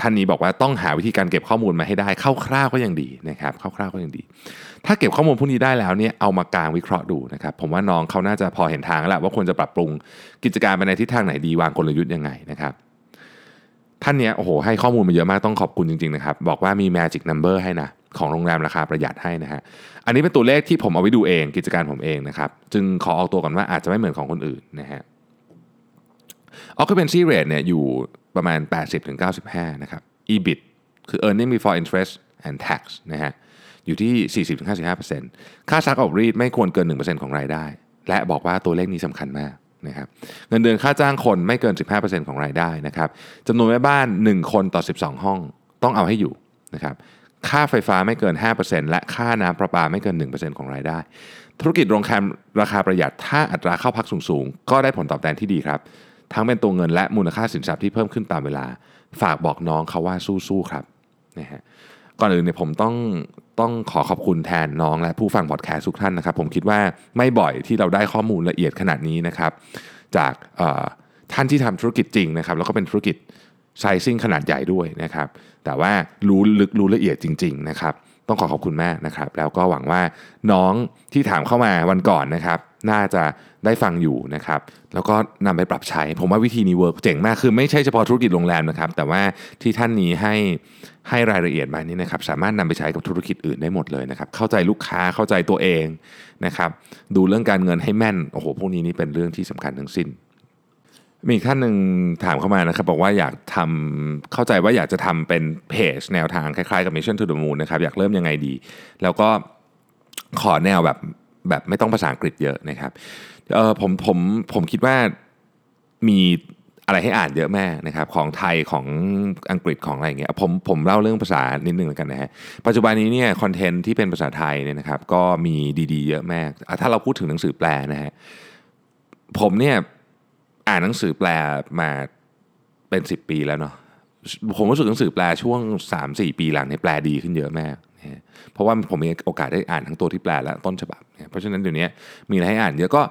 ท่านนี้บอกว่าต้องหาวิธีการเก็บข้อมูลมาให้ได้คร่าวๆก็ยังดีนะครับคร่าวๆก็ยังดี ถ้าเก็บข้อมูลพวกนี้ได้แล้วเนี่ยเอามากางวิเคราะห์ดูนะครับผมว่าน้องเขาน่าจะพอเห็นทางแล้วว่าควรจะปรับปรุงกิจการไปในทิศทางไหนดีวางกลยุทธ์ยังไงนะครับท่านเนี้ยโอ้โหให้ข้อมูลมาเยอะมากต้องขอบคุณจริงๆนะครับบอกว่ามี magic number ให้นะของโรงแรมราคาประหยัดให้นะฮะอันนี้เป็นตัวเลขที่ผมเอาไว้ดูเองกิจการผมเองนะครับจึงขอเอาตัวก่อนว่าอาจจะไม่เหมือนของคนอื่นนะฮะ occupancy rate เนี่ยอยู่ ประมาณ 80-95 นะครับ EBIT คือ earning before interest and tax นะฮะอยู่ที่ 40-55%ค่าซักออกรีดไม่ควรเกิน 1%ของรายได้ และบอกว่าตัวเลขนี้สำคัญมากนะครับเงินเดือนค่าจ้างคนไม่เกิน 15%ของรายได้นะครับจำนวนแม่บ้าน 1 คนต่อ 12 ห้องต้องเอาให้อยู่นะครับค่าไฟฟ้าไม่เกิน 5%และค่าน้ำประปาไม่เกิน 1%ของรายได้ ธุรกิจโรงแรมราคาประหยัดถ้าอัตราเข้าพักสูงๆ ก็ได้ผลตอบแทนที่ดีครับ ทั้งเป็นตัวเงินและมูลค่าสินทรัพย์ที่เพิ่มขึ้นตามเวลา ฝากบอกน้องเขาว่าสู้ๆครับนะฮะก่อนอื่นเนี่ยผมต้องต้องขอขอบคุณแทนน้องและผู้ฟังพอดแคสต์ทุกท่านนะครับ ผมคิดว่าไม่บ่อยที่เราได้ข้อมูลละเอียดขนาดนี้นะครับ จากท่านที่ทำธุรกิจจริงนะครับ แล้วก็เป็นธุรกิจ sizing ขนาดใหญ่ด้วยนะครับ แต่ว่ารู้ลึกรู้ละเอียดจริง ๆ นะครับ ต้องขอขอบคุณมากนะครับ แล้วก็หวังว่าน้องที่ถามเข้ามาวันก่อนนะครับ น่าจะได้ฟังอยู่นะครับ แล้วก็นำไปปรับใช้ ผมว่าวิธีนี้ work เจ๋งมากคือไม่ใช่เฉพาะธุรกิจโรงแรมนะครับ แต่ว่าที่ท่านนี้ให้ให้รายละเอียดมานี่นะครับ สามารถนำไปใช้กับธุรกิจอื่นได้หมดเลยนะครับ เข้าใจลูกค้าเข้าใจตัวเองนะครับ ดูเรื่องการเงินให้แม่นโอ้โหพวกนี้นี่เป็นเรื่องที่สำคัญทั้งสิ้น มีท่านหนึ่งถามเข้ามานะครับ บอกว่าอยากทำเข้าใจว่าอยากจะทำเป็นเพจแนวทางคล้ายๆกับ Mission to the Moon นะครับ อยากเริ่มยังไงดี แล้วก็ขอแนวแบบแบบไม่ต้องภาษาอังกฤษเยอะนะครับเออผมผมผมคิดว่ามีอะไรให้อ่านเยอะแม่นะครับ ของไทยของอังกฤษของอะไรอย่างเงี้ยผมผมเล่าเรื่องภาษานิดนึงแล้วกันนะฮะปัจจุบันนี้เนี่ยคอนเทนต์ที่เป็นภาษาไทยเนี่ยนะครับ ก็มีดีๆ เยอะแม่ถ้าเราพูดถึงหนังสือแปลนะฮะผมเนี่ย อ่านหนังสือแปลมาเป็น 10 ปีแล้วเนาะผมรู้สึกหนังสือแปลช่วง 3-4 ปีหลังเนี่ยแปลดีขึ้นเยอะมากนะเพราะว่าผมมีโอกาสได้อ่านทั้งตัวที่แปลและต้นฉบับนะเพราะฉะนั้นเดี๋ยวนี้มีอะไรให้อ่านเยอะก็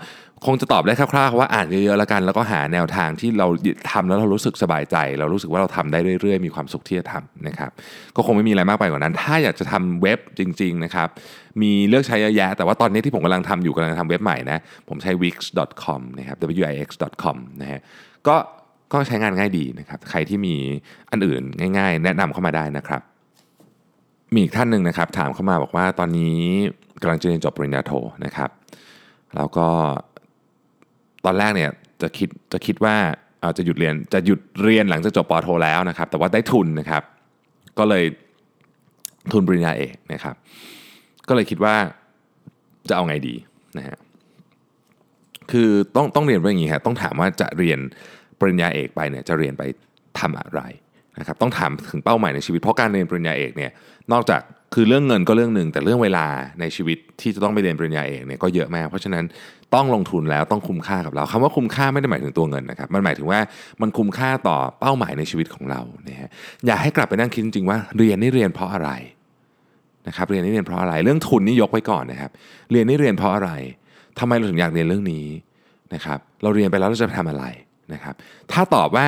คงจะตอบได้คร่าวๆว่าอ่านเยอะๆแล้วกัน แล้วก็หาแนวทางที่เราทำแล้วเรารู้สึกสบายใจ เรารู้สึกว่าเราทำได้เรื่อยๆ มีความสุขที่จะทำนะครับก็คงไม่มีอะไรมากไปกว่านั้น ถ้าอยากจะทำเว็บจริง ๆนะครับ มีเลือกใช้เยอะแยะ แต่ว่าตอนนี้ที่ผมกำลังทำอยู่กำลังทำเว็บใหม่นะ ผมใช้ wix.com นะครับ wix.com นะฮะก็ก็ใช้งานง่ายดีนะครับ ใครที่มีอันอื่นง่าย ๆ แนะนำเข้ามาได้นะครับมีอีกท่านหนึ่งนะครับถามเข้ามาบอกว่าตอนนี้กำลังจะเรียนจบปริญญาโทนะครับแล้วก็ ตอนแรกเนี่ยจะคิดจะคิดว่าอาจะหยุดเรียนจะหยุดเรียนหลังจากจบปอโทแล้วนะครับ แต่ว่าได้ทุนนะครับ ก็เลยทุนปริญญาเอกนะครับ ก็เลยคิดว่าจะเอาไงดีนะฮะคือต้องต้องเรียนว่าอย่างนี้ครับต้องถามว่าจะเรียนปริญญาเอกไปเนี่ยจะเรียนไปทำอะไรนะครับ ต้องถามถึงเป้าหมายในชีวิตเพราะการเรียนปริญญาเอกเนี่ยนอกจาก คือเรื่องเงินก็เรื่องหนึ่งแต่เรื่องเวลาในชีวิตที่จะต้องไปเรียนปริญญาเอกเนี่ยก็เยอะมาก เพราะฉะนั้นต้องลงทุนแล้วต้องคุ้มค่ากับเราคำว่าคุ้มค่าไม่ได้หมายถึงตัวเงินนะครับ มันหมายถึงว่ามันคุ้มค่าต่อเป้าหมายในชีวิตของเราเนี่ยฮะอยากให้กลับไปนั่งคิดจริงๆว่าเรียนนี่เรียนเพราะอะไรนะครับเรียนนี่เรียนเพราะอะไร เรื่องทุนนี่ยกไว้ก่อนนะครับเรียนนี่เรียนเพราะอะไรทำไมเราถึงอยากเรียนเรื่องนี้นะครับเราเรียนไปแล้วเราจะไปทำอะไรนะครับถ้าตอบว่า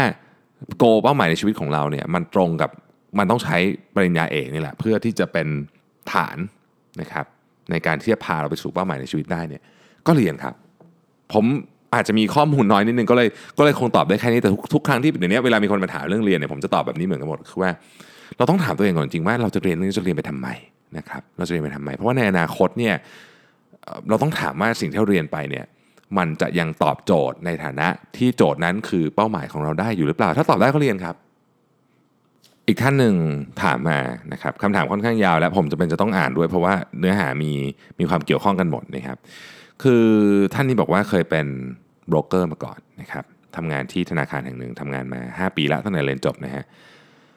โกเป้าหมายในชีวิตของเราเนี่ยมันตรงกับ มันต้องใช้ปริญญาเอกนี่แหละ เพื่อที่จะเป็นฐานนะครับในการที่จะพาเราไปสู่เป้าหมายในชีวิตได้เนี่ยก็เรียนครับ ผมอาจจะมีข้อมูลน้อยนิดนึงก็เลยก็เลยคงตอบได้แค่นี้แต่ทุกทุกครั้งที่เดี๋ยวนี้เวลามีคนมาถามเรื่องเรียนเนี่ยผมจะตอบแบบนี้เหมือนกันหมดคือว่า เราต้องถามตัวเองก่อนจริงว่าเราจะเรียนเรื่องจะเรียนไปทำไมนะครับเราจะเรียนไปทำไม เพราะว่าในอนาคตเนี่ยเอ่อเราต้องถามว่าสิ่งที่เราเรียนไปเนี่ยมันจะยังตอบโจทย์ในฐานะที่โจทย์นั้นคือเป้าหมายของเราได้อยู่หรือเปล่า ถ้าตอบได้ก็เรียนครับ อีกท่านหนึ่งถามมานะครับคำถามค่อนข้างยาว และผมจะเป็นจะต้องอ่านด้วย เพราะว่าเนื้อหามีมีความเกี่ยวข้องกันหมดนะครับ คือท่านนี้บอกว่าเคยเป็นโบรกเกอร์มาก่อนนะครับทำงานที่ธนาคารแห่งหนึ่งทำงานมา 5 ปีล้วตั้งแต่เรียนจบนะฮะ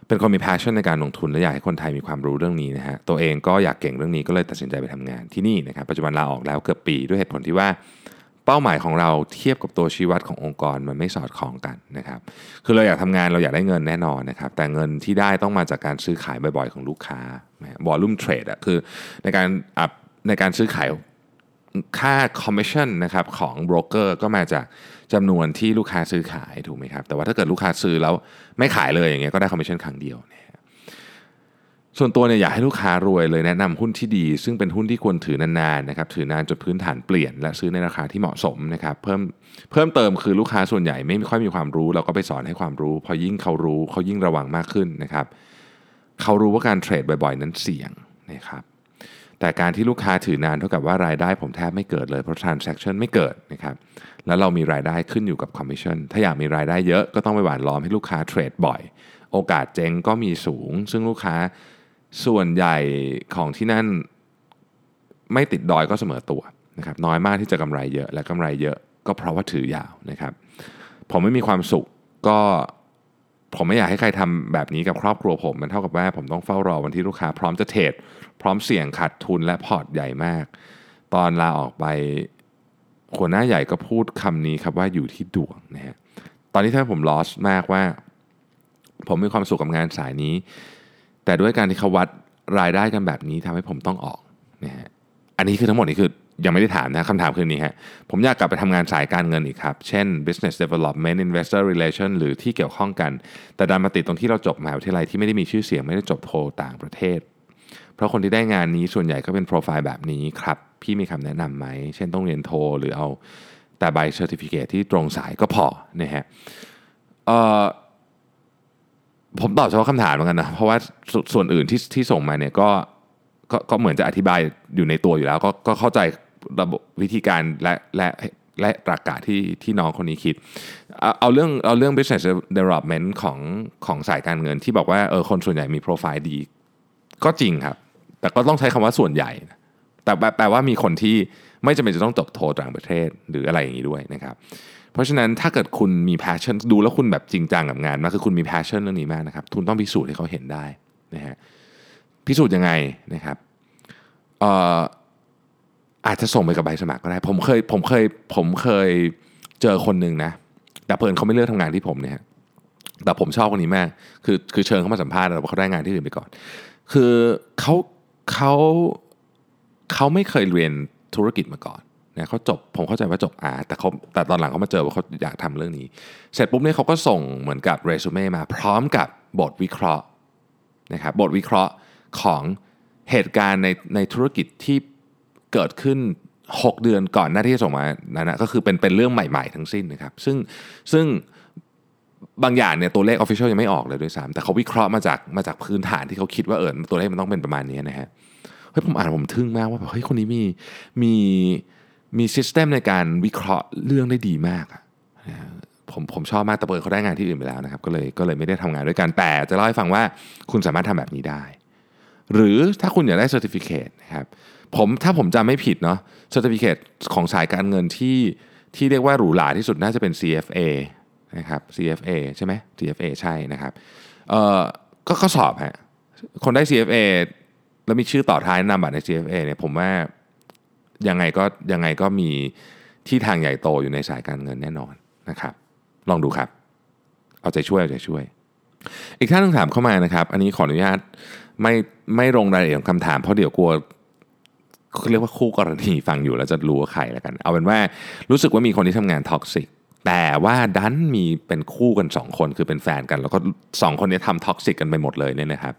เป็นคนมี passion ในการลงทุนและอยากให้คนไทยมีความรู้เรื่องนี้นะฮะตัวเองก็อยากเก่งเรื่องนี้ก็เลยตัดสินใจไปทำงานที่นี่นะครับปัจจุบันลาออกแล้วเกือบปีด้วยเหตุผลที่ว่า เป้าหมายของเราเทียบกับตัวชี้วัดขององค์กรมันไม่สอดคล้องกันนะครับ คือเราอยากทำงานเราอยากได้เงินแน่นอนนะครับ แต่เงินที่ได้ต้องมาจากการซื้อขายบ่อยๆของลูกค้า volume trade อะคือในการอัพในการซื้อขายค่าคอมมิชชั่นนะครับของโบรกเกอร์ก็มาจากจำนวนที่ลูกค้าซื้อขายถูกไหมครับ แต่ว่าถ้าเกิดลูกค้าซื้อแล้วไม่ขายเลยอย่างเงี้ยก็ได้คอมมิชชั่นครั้งเดียวนะฮะ ส่วนตัวเนี่ยอยากให้ลูกค้ารวยเลยแนะนำหุ้นที่ดี ซึ่งเป็นหุ้นที่ควรถือนานๆนะครับถือนานจนพื้นฐานเปลี่ยน และซื้อในราคาที่เหมาะสมนะครับเพิ่มเพิ่มเติมคือลูกค้าส่วนใหญ่ไม่ค่อยมีความรู้ เราก็ไปสอนให้ความรู้ พอยิ่งเขารู้เขายิ่งระวังมากขึ้นนะครับเขารู้ว่าการเทรดบ่อยๆ นั้นเสี่ยงนะครับแต่การที่ลูกค้าถือนานเท่ากับว่ารายได้ผมแทบไม่เกิดเลยเพราะ transaction ไม่เกิดนะครับแล้วเรามีรายได้ขึ้นอยู่กับ commission ถ้าอยากมีรายได้เยอะก็ต้องไปหวานล้อมให้ลูกค้าเทรดบ่อย โอกาสเจ๊งก็มีสูง ซึ่งลูกค้า ส่วนใหญ่ของที่นั่นไม่ติดดอยก็เสมอตัวนะครับน้อยมากที่จะกำไรเยอะและกำไรเยอะก็เพราะว่าถือยาวนะครับ ผมไม่มีความสุขก็ผมไม่อยากให้ใครทำแบบนี้กับครอบครัวผม มันเท่ากับว่าผมต้องเฝ้ารอวันที่ลูกค้า พร้อมจะเทรดพร้อมเสี่ยงขาดทุนและพอร์ตใหญ่มาก ตอนลาออกไปหัวหน้าใหญ่ก็พูดคำนี้ครับว่าอยู่ที่ดวงนะฮะตอนนี้ถ้าผมลอสมากว่า ผมมีความสุขกับงานสายนี้ แต่ด้วยการที่เขาวัดรายได้กันแบบนี้ทำให้ผมต้องออกนะฮะอันนี้คือทั้งหมดนี่คือยังไม่ได้ถามนะคำถามคือนี้ฮะผมอยากกลับไปทำงานสายการเงินอีกครับ เช่น business development investor relation หรือที่เกี่ยวข้องกัน แต่ดันมาติดตรงที่เราจบมหาวิทยาลัยที่ไม่ได้มีชื่อเสียงไม่ได้จบโทต่างประเทศ เพราะคนที่ได้งานนี้ส่วนใหญ่ก็เป็นโปรไฟล์แบบนี้ครับ พี่มีคำแนะนำไหม เช่นต้องเรียนโทหรือเอาแต่ใบ certificate ที่ตรงสายก็พอนะฮะเอ่อ ผมตอบเฉพาะคำถามเหมือนกันนะ เพราะว่าสส่วนอื่นที่ที่ส่งมาเนี่ยก็ก็ก็เหมือนจะอธิบายอยู่ในตัวอยู่แล้วก็ก็เข้าใจระบบวิธีการและและและตรรกะที่ที่น้องคนนี้คิดเอาเอาเรื่องเอาเรื่อง business development ของของสายการเงินที่บอกว่าเออคนส่วนใหญ่มีโปรไฟล์ดี ก็จริงครับ แต่ก็ต้องใช้คำว่าส่วนใหญ่ แต่แปลแปลว่ามีคนที่ไม่จำเป็นจะต้องจบโทต่างประเทศหรืออะไรอย่างนี้ด้วยนะครับ เพราะฉะนั้นถ้าเกิดคุณมี passion ดูแล้วคุณแบบจริงจังกับงานมากคือคุณมี passion เรื่องนี้มากนะครับคุณต้องพิสูจน์ให้เขาเห็นได้นะฮะพิสูจน์ยังไงนะครับเอ่ออาจจะส่งไปกับใบสมัครก็ได้ผมเคยผมเคยผมเคยเจอคนหนึ่งนะแต่เพิ่อนเขาไม่เลือกทำงานที่ผมเนี่ยแต่ผมชอบคนนี้มาก คือคือเชิญเขามาสัมภาษณ์แต่ว่าเขาได้งานที่อื่นไปก่อน คือเขาเขาเขาไม่เคยเรียนธุรกิจมาก่อน นะเขาจบผมเข้าใจว่าจบอาร์ตแต่เขาแต่ตอนหลังเขามาเจอว่าเขาอยากทำเรื่องนี้ เสร็จปุ๊บเนี่ยเขาก็ส่งเหมือนกับเรซูเม่มาพร้อมกับบทวิเคราะห์นะครับบทวิเคราะห์ของเหตุการณ์ในในธุรกิจที่เกิดขึ้น 6 เดือนก่อนหน้าที่จะส่งมานั้นนะก็คือเป็นเป็นเรื่องใหม่ ๆ ทั้งสิ้นนะครับ ซึ่งซึ่งบางอย่างเนี่ยตัวเลขออฟฟิเชียลยังไม่ออกเลยด้วยซ้ำแต่เขาวิเคราะห์มาจากมาจากพื้นฐานที่เขาคิดว่าเออตัวเลขมันต้องเป็นประมาณนี้นะฮะเฮ้ยผมอ่านผมทึ่งมากว่าแบบเฮ้ยคนนี้มีมี มี system ในการวิเคราะห์เรื่องได้ดีมากอะนะผมผมชอบมากแต่เผอิญเขาได้งานที่อื่นไปแล้วนะครับ ก็เลยก็เลยไม่ได้ทำงานด้วยกันแต่จะเล่าให้ฟังว่าคุณสามารถทำแบบนี้ได้ หรือถ้าคุณอยากได้ certificate นะครับผมถ้าผมจำไม่ผิดเนาะ certificate ของสายการเงินที่ที่เรียกว่าหรูหราที่สุดน่าจะเป็น CFA นะครับ CFA ใช่ไหม CFA ใช่นะครับเอ่อก็ข้อสอบฮะคนได้ CFA แล้วมีชื่อต่อท้ายนามบัตรใน CFA เนี่ยผมว่า ยังไงก็ยังไงก็มีที่ทางใหญ่โตอยู่ในสายการเงินแน่นอนนะครับ ลองดูครับ เอาใจช่วยเอาใจช่วย อีกท่านหนึงถามเข้ามานะครับ อันนี้ขออนุญาตไม่ไม่ลงรายละเอียดคำถามเพราะเดี๋ยวกลัวเขาเรียกว่าคู่กรณีฟังอยู่แล้วจะรู้ว่าใครแล้วกัน เอาเป็นว่ารู้สึกว่ามีคนที่ทำงาน toxicแต่ว่าดันมีเป็นคู่กัน 2 คนคือเป็นแฟนกัน แล้วก็ 2 คนนี้ทำ toxic กันไปหมดเลยเนี่ยนะครับ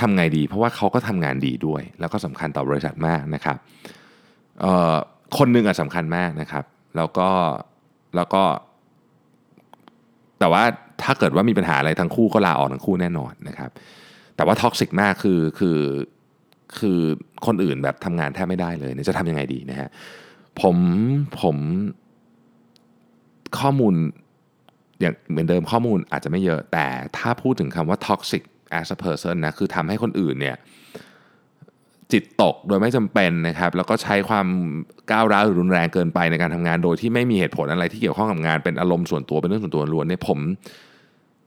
ทำไงดีเพราะว่าเขาก็ทำงานดีด้วย แล้วก็สำคัญต่อบริษัทมากนะครับคนหนึ่งอะสำคัญมากนะครับ แล้วก็แล้วก็ แต่ว่าถ้าเกิดว่ามีปัญหาอะไรทั้งคู่ก็ลาออกทั้งคู่แน่นอนนะครับ แต่ว่า toxic มากคือคือคือคนอื่นแบบทำงานแทบไม่ได้เลยเนี่ยจะทำยังไงดีนะฮะผมผมข้อมูลอย่างเหมือนเดิมข้อมูลอาจจะไม่เยอะแต่ถ้าพูดถึงคำว่า toxic as a person นะคือทำให้คนอื่นเนี่ย จิตตกโดยไม่จำเป็นนะครับ แล้วก็ใช้ความก้าวร้าวหรือรุนแรงเกินไปในการทำงาน โดยที่ไม่มีเหตุผลอะไรที่เกี่ยวข้องกับงานเป็นอารมณ์ส่วนตัวเป็นเรื่องส่วนตัวล้วนเนี่ยผม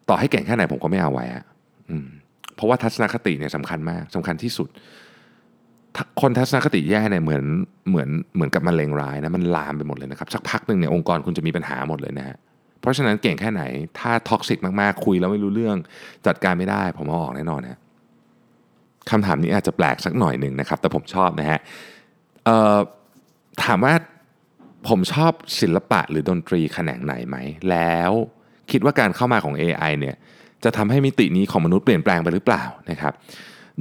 ต่อให้เก่งแค่ไหนผมก็ไม่เอาไว้อะอเพราะว่าทัศนคติเนี่ยสำคัญมากสำคัญที่สุด คนทัศนคติแย่เนี่ยเหมือนเหมือนเหมือนกับมะเร็งร้ายนะมันลามไปหมดเลยนะครับสักพักหนึ่งเนี่ยองค์กรคุณจะมีปัญหาหมดเลยนะฮะเพราะฉะนั้นเก่งแค่ไหน ถ้า toxic มากๆคุยแล้วไม่รู้เรื่องจัดการไม่ได้ ผมเอาออกแน่นอนนะ คำถามนี้อาจจะแปลกสักหน่อยหนึ่งนะครับ แต่ผมชอบนะฮะถามว่าผมชอบศิลปะหรือดนตรีแขนงไหนไหม แล้วคิดว่าการเข้ามาของ AI เนี่ยจะทำให้มิตินี้ของมนุษย์เปลี่ยนแปลงไปหรือเปล่านะครับ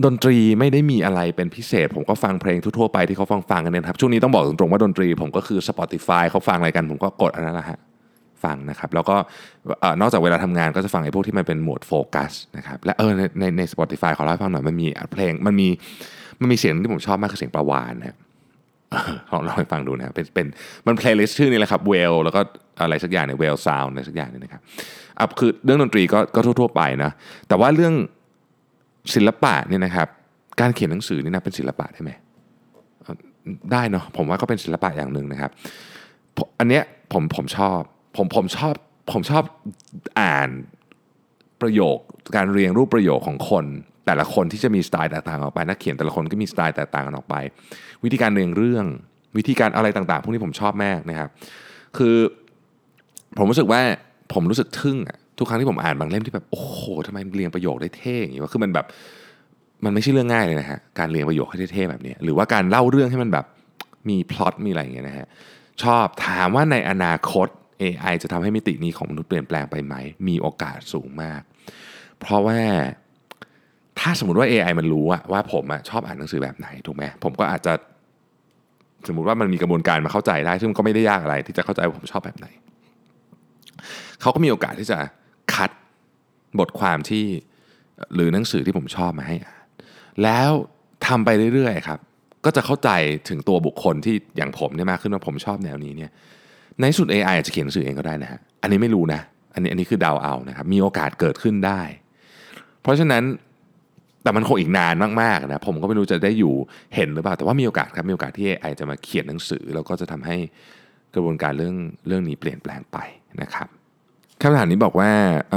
ดนตรีไม่ได้มีอะไรเป็นพิเศษ ผมก็ฟังเพลงทั่วๆไปที่เขาฟังฟังกันเนี่ยนะครับช่วงนี้ต้องบอกตรงๆว่าดนตรีผมก็คือ Spotify เขาฟังอะไรกันผมก็กดอันนั้นแหละฮะ ฟังนะครับ แล้วก็นอกจากเวลาทำงานก็จะฟังไอ้พวกที่มันเป็นโหมดโฟกัสนะครับ และเออในในใน Spotify ขอเล่าให้ฟังหน่อยมันมีเพลงมันมีมันมีเสียงที่ผมชอบมากคือเสียงปลาวาฬนะลองลองไปฟังดูนะเป็นเป็นมัน playlist ชื่อนี้แหละครับ whale แล้วก็อะไรสักอย่างเนี่ย whale sound อะไรสักอย่างเนี่ยนะครับอะคือเรื่องดนตรีก็ก็ทั่วๆไปนะแต่ว่าเรื่องศิลปะเนี่ยนะครับ การเขียนหนังสือนี่นะเป็นศิลปะได้ไหมได้เนาะผมว่าก็เป็นศิลปะอย่างหนึ่งนะครับ อันเนี้ยผมผมชอบ ผมผมชอบผมชอบอ่านประโยคการเรียงรูปประโยคของคน แต่ละคนที่จะมีสไตล์แตกต่างออกไปนักเขียนแต่ละคนก็มีสไตล์แตกต่างกันออกไป วิธีการเรียงเรื่อง วิธีการอะไรต่างๆ พวกนี้ผมชอบมากนะครับ คือผมรู้สึกว่าผมรู้สึกทึ่งอะทุกครั้งที่ผมอ่านบางเล่มที่แบบโอ้โหทำไมเรียงประโยคได้เท่อย่างนี้วะคือมันแบบมันไม่ใช่เรื่องง่ายเลยนะฮะการเรียงประโยคให้เท่ๆแบบนี้หรือว่าการเล่าเรื่องให้มันแบบมีพล็อตมีอะไรอย่างเงี้ยนะฮะชอบถามว่าในอนาคต AI จะทำให้มิตินี้ของมนุษย์เปลี่ยนแปลงไปไหม มีโอกาสสูงมาก เพราะว่าถ้าสมมติว่า AI มันรู้ว่าผมชอบอ่านหนังสือแบบไหนถูกไหมผมก็อาจจะสมมติว่ามันมีกระบวนการมาเข้าใจได้ ซึ่งก็ไม่ได้ยากอะไรที่จะเข้าใจว่าผมชอบแบบไหน เขาก็มีโอกาสที่จะคัดบทความที่หรือหนังสือที่ผมชอบมาให้อ่าน แล้วทำไปเรื่อยๆครับ ก็จะเข้าใจถึงตัวบุคคลที่อย่างผมเนี่ยมากขึ้นว่าผมชอบแนวนี้เนี่ย ในสุด AI อาจจะเขียนหนังสือเองก็ได้นะฮะอันนี้ไม่รู้นะอันนี้อันนี้คือเดาเอานะครับมีโอกาสเกิดขึ้นได้ เพราะฉะนั้นแต่มันคงอีกนานมากๆนะผมก็ไม่รู้จะได้อยู่เห็นหรือเปล่า แต่ว่ามีโอกาสครับมีโอกาสที่ AI จะมาเขียนหนังสือ แล้วก็จะทำให้กระบวนการเรื่องเรื่องนี้เปลี่ยนแปลงไปนะครับคำถามนี้บอกว่าอ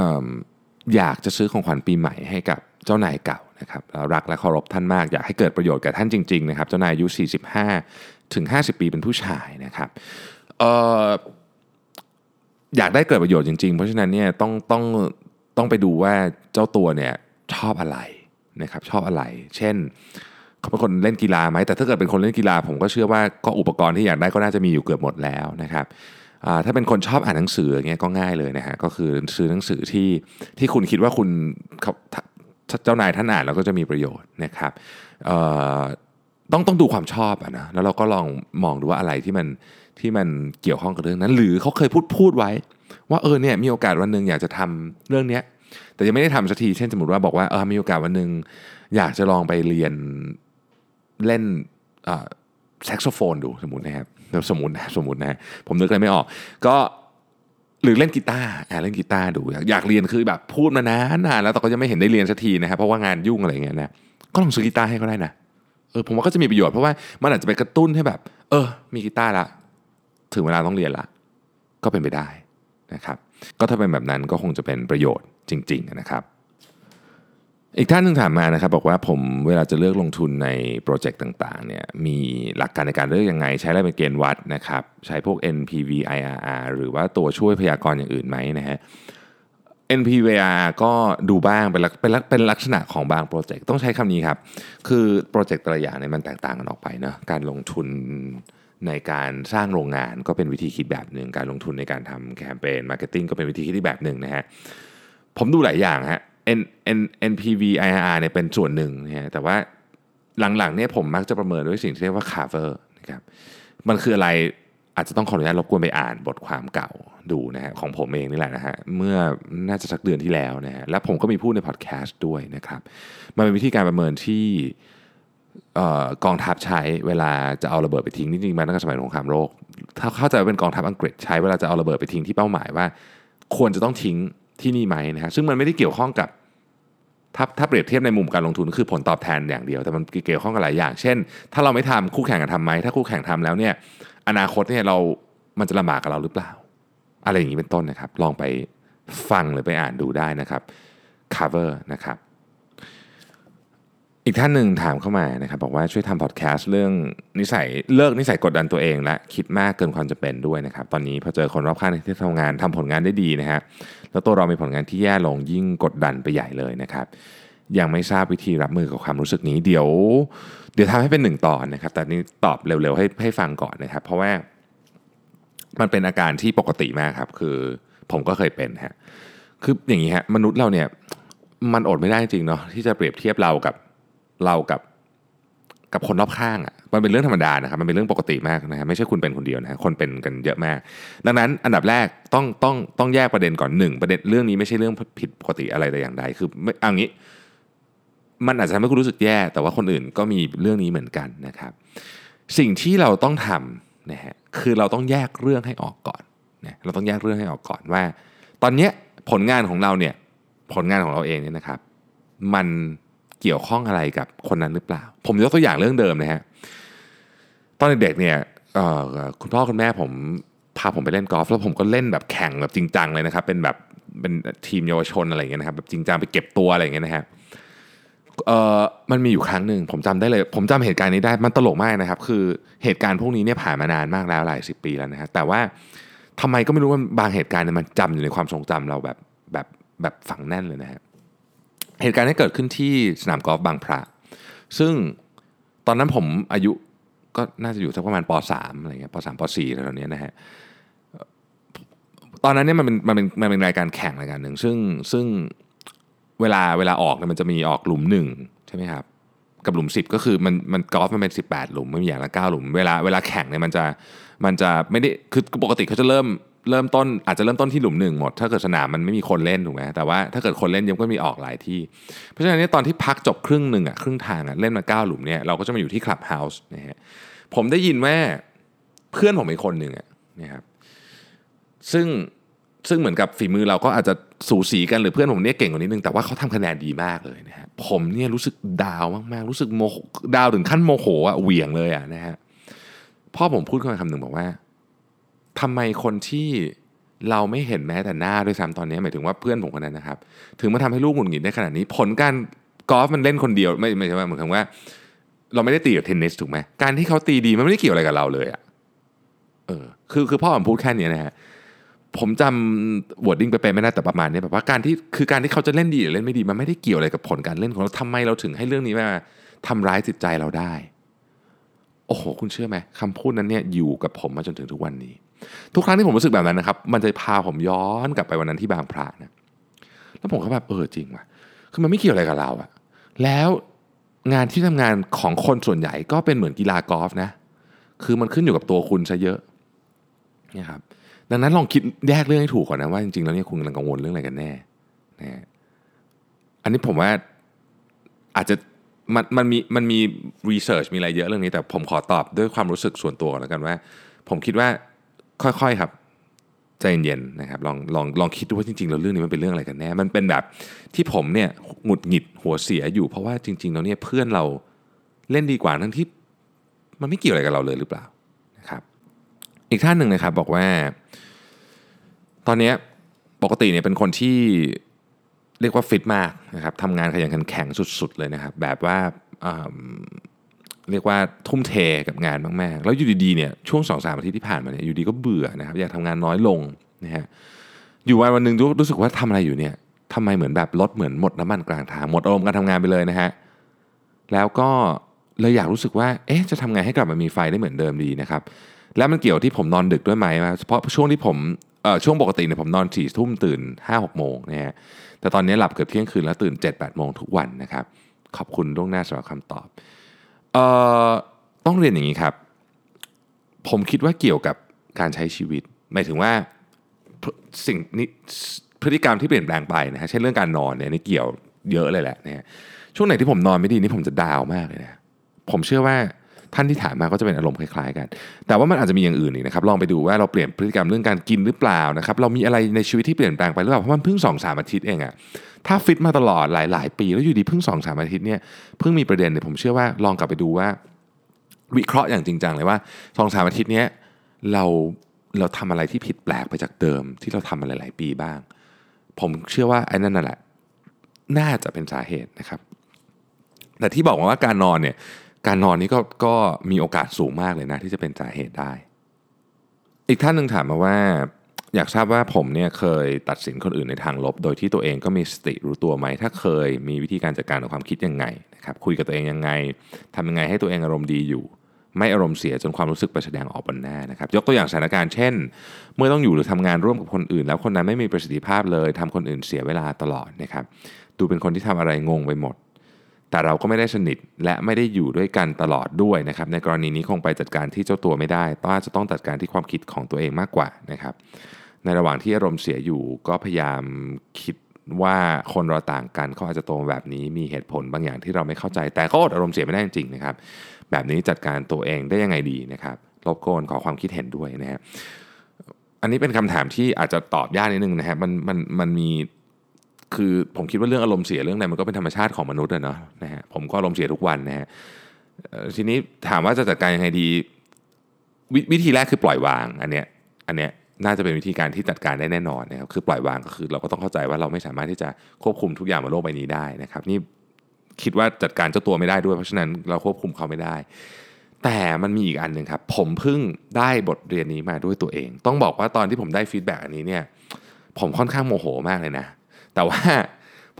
อยากจะซื้อของขวัญปีใหม่ให้กับเจ้านายเก่านะครับร,รักและเคารพท่านมากอยากให้เกิดประโยชน์แก่ท่านจริงๆนะครับเจ้านายอายุ 45 ถึง 50 ปีเป็นผู้ชายนะครับ อยากได้เกิดประโยชน์จริง ๆ เพราะฉะนั้นเนี่ยต้องต้องต้องไปดูว่าเจ้าตัวเนี่ยชอบอะไรนะครับชอบอะไร เช่นเขาเป็นคนเล่นกีฬาไหมแต่ถ้าเกิดเป็นคนเล่นกีฬา ผมก็เชื่อว่าก็อุปกรณ์ที่อยากได้ก็น่าจะมีอยู่เกือบหมดแล้วนะครับถ้าเป็นคนชอบอ่านหนังสืออย่างเงี้ยก็ง่ายเลยนะฮะก็คือซื้อหนังสือที่ที่คุณคิดว่าคุณเขาเจ้านายท่านอ่านแล้วก็จะมีประโยชน์นะครับต้องต้องดูความชอบอะนะแล้วเราก็ลองมองดูว่าอะไรที่มัน ที่มันเกี่ยวข้องกับเรื่องนั้น หรือเขาเคยพูดพูดไว้ ว่าเออเนี่ยมีโอกาสวันหนึ่งอยากจะทำเรื่องเนี้ยแต่ยังไม่ได้ทำสักทีเช่นสมมติว่าบอกว่าเออมีโอกาสวันหนึ่งอยากจะลองไปเรียนเล่นแซกโซโฟนดูสมมตินะครับสมมตินะสมมตินะผมนึกอะไรไม่ออก ก็หรือเล่นกีตาร์อ่าเล่นกีตาร์ดู อยากเรียนคือแบบพูดมานานนานแล้วแต่ก็ยังไม่เห็นได้เรียนสักทีนะครับเพราะว่างานยุ่งอะไรอย่างเงี้ยนะก็ลองซื้อกีตาร์ให้ก็ได้นะเออผมว่าก็จะมีประโยชน์เพราะว่ามันอาจจะไปกระตุ้นให้แบบ เออ มีกีตาร์ละ ถึงเวลาต้องเรียนละ ก็เป็นไปได้นะครับ ก็ถ้าเป็นแบบนั้นก็คงจะเป็นประโยชน์จริง ๆนะครับ อีกท่านหนึ่งถามมานะครับ บอกว่าผมเวลาจะเลือกลงทุนในโปรเจกต์ต่างๆเนี่ยมีหลักการในการเลือกยังไง ใช้อะไรเป็นเกณฑ์วัดนะครับ ใช้พวก NPV IRR หรือว่าตัวช่วยพยากรณ์อย่างอื่นไหมนะฮะ NPVR ก็ดูบ้างเป็นลักเป็นเป็นลักษณะของบาง project ต้องใช้คำนี้ครับ คือ project แต่ละอย่างเนี่ยมันแตกต่างกันออกไปนะการลงทุน ในการสร้างโรงงานก็เป็นวิธีคิดแบบหนึ่ง การลงทุนในการทำแคมเปญ marketing ก็เป็นวิธีคิดที่แบบหนึ่งนะฮะผมดูหลายอย่างฮะ N N NPV IRR เนี่ยเป็นส่วนหนึ่งนะฮะแต่ว่าหลังๆเนี่ยผมมักจะประเมินด้วยสิ่งที่เรียกว่า cover นะครับมันคืออะไรอาจจะต้องขออนุญาตรบกวนไปอ่านบทความเก่าดูนะฮะของผมเองนี่แหละนะฮะเมื่อน่าจะสักเดือนที่แล้วนะฮะแล้วผมก็มีพูดในพอดแคสต์ด้วยนะครับ มันเป็นวิธีการประเมินที่ กองทัพใช้เวลาจะเอาระเบิดไปทิ้งจริงๆมาตั้งแต่สมัยสงครามโลก ถ้าเข้าใจว่าเป็นกองทัพอังกฤษใช้เวลาจะเอาระเบิดไปทิ้งที่เป้าหมายว่า ควรจะต้องทิ้งที่นี่ไหมนะฮะซึ่งมันไม่ได้เกี่ยวข้องกับถ้าถ้าเปรียบเทียบในมุมการลงทุนก็คือผลตอบแทนอย่างเดียว แต่มันเกี่ยวข้องกับหลายอย่าง เช่น ถ้าเราไม่ทำคู่แข่งจะทำไหมถ้าคู่แข่งทำแล้วเนี่ยอนาคตเนี่ยเรา มันจะลำบากกับเราหรือเปล่า อะไรอย่างนี้เป็นต้นนะครับ ลองไปฟังหรือไปอ่านดูได้นะครับ cover นะครับ อีกท่านหนึ่งถามเข้ามานะครับบอกว่าช่วยทำพอดแคสต์เรื่องนิสัยเลิกนิสัยกดดันตัวเอง และคิดมากเกินความจำเป็นด้วยนะครับตอนนี้พอเจอคนรอบข้างที่ทำงานทำผลงานได้ดีนะฮะแล้วตัวเรามีผลงานที่แย่ลงยิ่งกดดันไปใหญ่เลยนะครับยังไม่ทราบวิธีรับมือกับความรู้สึกนี้เดี๋ยว เดี๋ยวทำให้เป็นหนึ่งตอนนะครับ แต่นี้ตอบเร็วๆให้ให้ฟังก่อนนะครับ เพราะว่ามันเป็นอาการที่ปกติมากครับ คือผมก็เคยเป็นฮะคืออย่างนี้ฮะมนุษย์เราเนี่ยมันอดไม่ได้จริงเนาะที่จะเปรียบเทียบเรากับ เรากับกับคนรอบข้างอะ่ะมันเป็นเรื่องธรรมดานะครับมันเป็นเรื่องปกติมากนะฮะไม่ใช่คุณเป็นคนเดียวนะคนเป็นกันเยอะมาก ดังนั้นอันดับแรกต้องต้องต้องแยกประเด็นก่อนหนึ่งประเด็นเรื่องนี้ไม่ใช่เรื่องผิดปกติอะไรแต่อย่างใดคือไม่เอางี้ มันอาจจะทำให้คุณรู้สึกแย่ แต่ว่าคนอื่นก็มีเรื่องนี้เหมือนกันนะครับ สิ่งที่เราต้องทำนะฮะคือเราต้องแยกเรื่องให้ออกก่อนนะเราต้องแยกเรื่องให้ออกก่อนว่า ตอนนี้ผลงานของเราเนี่ยผลงานของเราเองเนี่ยนะครับ มัน เกี่ยวข้องอะไรกับคนนั้นหรือเปล่า ผมยกตัวอย่างเรื่องเดิมนะฮะตอนเด็กเนี่ยคุณพ่อคุณแม่ผมพาผมไปเล่นกอล์ฟแล้วผมก็เล่นแบบแข่งแบบจริงจังเลยนะครับ เป็นแบบเป็นทีมเยาวชนอะไรอย่างเงี้ยนะครับแบบจริงจังไปเก็บตัวอะไรอย่างเงี้ยนะฮะเอ่อมันมีอยู่ครั้งหนึ่งผมจำได้เลย ผมจำเหตุการณ์นี้ได้มันตลกมากนะครับ คือเหตุการณ์พวกนี้เนี่ยผ่านมานานมากแล้วหลายสิบปีแล้วนะฮะแต่ว่าทำไมก็ไม่รู้ว่าบางเหตุการณ์เนี่ยมันจำอยู่ในความทรงจำเราแบบแบบแบบฝังแน่นเลยนะฮะ เหตุการณ์ที่เกิดขึ้นที่สนามกอล์ฟบางพระ ซึ่งตอนนั้นผมอายุก็น่าจะอยู่สักประมาณป .3 อะไรเงี้ยป .3 ป .4 อะไรแบบเนี้ยนะฮะตอนนั้นเนี่ยมันเป็นมันเป็นมันเป็นรายการแข่งรายการหนึ่งซึ่งซึ่งเวลาเวลาออกเนี่ยมันจะมีออกหลุมหนึ่งใช่ไหมครับกับหลุม 10 ก็คือมันมันกอล์ฟมันเป็น 18 หลุมไม่มีอย่างละ9หลุม เวลาเวลาแข่งเนี่ยมันจะมันจะไม่ได้คือปกติเขาจะเริ่ม เริ่มต้นอาจจะเริ่มต้นที่หลุมหนึ่งหมด ถ้าเกิดสนามมันไม่มีคนเล่นถูกไหมแต่ว่าถ้าเกิดคนเล่นยังก็มีออกหลายที่ เพราะฉะนั้นตอนที่พักจบครึ่งหนึ่งอะครึ่งทางอะเล่นมา 9 หลุมเนี่ยเราก็จะมาอยู่ที่คลับเฮาส์นะฮะผมได้ยินว่าเพื่อนผมอีกคนหนึ่งอะนะครับซึ่งซึ่งเหมือนกับฝีมือเราก็อาจจะสูสีกันหรือเพื่อนผมเนี่ยเก่งกว่านิดนึงแต่ว่าเขาทำคะแนนดีมากเลยนะฮะผมเนี่ยรู้สึกดาวมากๆ รู้สึกโมโหดาวถึงขั้นโมโหอะเหวี่ยงเลยอะนะฮะพ่อผมพูดขึ้นมาคำหนึ่งบอกว่า ทำไมคนที่เราไม่เห็นแม้แต่หน้าด้วยซ้ำตอนนี้หมายถึงว่าเพื่อนผมคนนั้นนะครับ ถึงมาทำให้ลูกหงุดหงิดได้ขนาดนี้ ผลการกอล์ฟมันเล่นคนเดียวไม่ไม่ใช่ว่าเหมือนกับว่า เราไม่ได้ตีกับเทนนิสถูกไหมการที่เขาตีดีมันไม่ได้เกี่ยวอะไรกับเราเลยอะเออคือคือพ่อผมพูดแค่นี้นะฮะผมจำ wording ไปเป็นไม่ได้แต่ประมาณนี้แบบว่าการที่คือการที่เขาจะเล่นดีหรือเล่นไม่ดีมันไม่ได้เกี่ยวอะไรกับผลการเล่นของเราทำไมเราถึงให้เรื่องนี้มาทำร้ายจิตใจเราได้ โอ้โห คุณเชื่อไหมคำพูดนั้นเนี่ยอยู่กับผมมาจนถึงทุกวันนี้ ทุกครั้งที่ผมรู้สึกแบบนั้นนะครับ มันจะพาผมย้อนกลับไปวันนั้นที่บางพระนะแล้วผมก็แบบเออจริงว่ะคือมันไม่เกี่ยวอะไรกับเราอะแล้วงานที่ทำงานของคนส่วนใหญ่ก็เป็นเหมือนกีฬากอล์ฟนะ คือมันขึ้นอยู่กับตัวคุณซะเยอะนี่ยครับดังนั้นลองคิดแยกเรื่องให้ถูกก่อนนะว่าจริงๆแล้วเนี่ยคุณกำลังกังวลเรื่องอะไรกันแน่นะฮะอันนี้ผมว่าอาจจะมันมันมีมันมีรีเสิร์ชมีอะไรเยอะเรื่องนี้แต่ผมขอตอบด้วยความรู้สึกส่วนตัวแล้วกันว่า ผมคิดว่า ค่อยๆครับใจเย็นๆนะครับลองลองลองคิดดูว่าจริงๆแล้วเรื่องนี้มันเป็นเรื่องอะไรกันแน่ มันเป็นแบบที่ผมเนี่ยหงุดหงิดหัวเสียอยู่เพราะว่าจริงๆแล้วเนี่ยเพื่อนเราเล่นดีกว่าทั้งที่มันไม่เกี่ยวอะไรกับเราเลยหรือเปล่านะครับ อีกท่านหนึ่งนะครับบอกว่า ตอนนี้ปกติเนี่ยเป็นคนที่เรียกว่าฟิตมากนะครับทำงานขยันขันแข็งสุด ๆ เลยนะครับ แบบว่าอืม เรียกว่าทุ่มเทกับงานมากๆ แล้วอยู่ดีๆเนี่ยช่วงสองสามอาทิตย์ที่ผ่านมาเนี่ยอยู่ดีก็เบื่อนะครับอยากทำงานน้อยลงนะฮะอยู่วันวันหนึ่งรู้รู้สึกว่าทำอะไรอยู่เนี่ยทำไมเหมือนแบบรถเหมือนหมดน้ำมันกลางทางหมดอารมณ์การทำงานไปเลยนะฮะแล้วก็เลยอยากรู้สึกว่าเอ๊ะจะทำไงให้กลับมามีไฟได้เหมือนเดิมดีนะครับแล้วมันเกี่ยวที่ผมนอนดึกด้วยไหมเพราะช่วงที่ผมเอ่อช่วงปกติเนี่ยผมนอนสี่ทุ่มตื่นห้าหกโมงนะฮะแต่ตอนนี้หลับเกือบเที่ยงคืนแล้วตื่น7จ็ดแปดโมงทุกวันนะครับขอบคุณล่วงหน้าสำหรับคำตอบ ต้องเรียนอย่างนี้ครับ ผมคิดว่าเกี่ยวกับการใช้ชีวิต หมายถึงว่าสิ่งนี้พฤติกรรมที่เปลี่ยนแปลงไปนะฮะเช่นเรื่องการนอนเนี่ยนี่เกี่ยวเยอะเลยแหละเนี่ยช่วงไหนที่ผมนอนไม่ดีนี่ผมจะดาวมากเลยนะผมเชื่อว่า ท่านที่ถามมาก็จะเป็นอารมณ์คล้ายๆกัน แต่ว่ามันอาจจะมีอย่างอื่นอีกนะครับ ลองไปดูว่าเราเปลี่ยนพฤติกรรมเรื่องการกินหรือเปล่านะครับ เรามีอะไรในชีวิตที่เปลี่ยนแปลงไปหรือเปล่า เพราะมันเพิ่งสองสามอาทิตย์เองอะถ้าฟิตมาตลอดหลาย ๆ ปีแล้วอยู่ดีเพิ่งสองสามอาทิตย์เนี่ยเพิ่งมีประเด็นเนี่ยผมเชื่อว่าลองกลับไปดูว่า วิเคราะห์อย่างจริงจังเลยว่าสองสามอาทิตย์เนี้ยเราเราทำอะไรที่ผิดแปลกไปจากเดิมที่เราทำมาหลาย ๆ ปีบ้าง ผมเชื่อว่าไอ้นั่นน่ะแหละน่าจะเป็นสาเหตุนะครับ แต่ที่บอกว่าการนอนเนี่ย การนอนนี่ก็ก็มีโอกาสสูงมากเลยนะที่จะเป็นสาเหตุได้ อีกท่านหนึ่งถามมาว่า อยากทราบว่าผมเนี่ยเคยตัดสินคนอื่นในทางลบ โดยที่ตัวเองก็มีสติรู้ตัวไหม ถ้าเคยมีวิธีการจัดการกับความคิดยังไงนะครับคุยกับตัวเองยังไงทำยังไงให้ตัวเองอารมณ์ดีอยู่ ไม่อารมณ์เสียจนความรู้สึกไปแสดงออกบนหน้านะครับยกตัวอย่างสถานการณ์เช่น เมื่อต้องอยู่หรือทำงานร่วมกับคนอื่น แล้วคนนั้นไม่มีประสิทธิภาพเลยทำคนอื่นเสียเวลาตลอดนะครับดูเป็นคนที่ทำอะไรงงไปหมด แต่เราก็ไม่ได้สนิทและไม่ได้อยู่ด้วยกันตลอดด้วยนะครับ ในกรณีนี้คงไปจัดการที่เจ้าตัวไม่ได้ต้องจะต้องจัดการที่ความคิดของตัวเองมากกว่านะครับ ในระหว่างที่อารมณ์เสียอยู่ก็พยายามคิดว่าคนเราต่างกันเขาอาจจะโตมแบบนี้มีเหตุผลบางอย่างที่เราไม่เข้าใจ แต่ก็อดอารมณ์เสียไม่ได้จริงๆนะครับ แบบนี้จัดการตัวเองได้ยังไงดีนะครับรบกวนขอความคิดเห็นด้วยนะฮะอันนี้เป็นคำถามที่อาจจะตอบยากนิดนึงนะฮะมันมันมันมี คือผมคิดว่าเรื่องอารมณ์เสียเรื่องใดมันก็เป็นธรรมชาติของมนุษย์อะเนาะนะฮะผมก็อารมณ์เสียทุกวันนะฮะทีนี้ถามว่าจะจัดการยังไงดีววิธีแรกคือปล่อยวางอันเนี้ยอันเนี้ยน่าจะเป็นวิธีการที่จัดการได้แน่นอนนะครับคือปล่อยวางก็คือเราก็ต้องเข้าใจว่าเราไม่สามารถที่จะควบคุมทุกอย่างบนโลกใบนี้ได้นะครับ นี่คิดว่าจัดการเจ้าตัวไม่ได้ด้วย เพราะฉะนั้นเราควบคุมเขาไม่ได้ แต่มันมีอีกอันหนึ่งครับ ผมเพิ่งได้บทเรียนนี้มาด้วยตัวเอง ต้องบอกว่าตอนที่ผมได้ feedback อันนี้เนี่ย ผมค่อนข้างโมโหมากเลยนะ แต่ว่า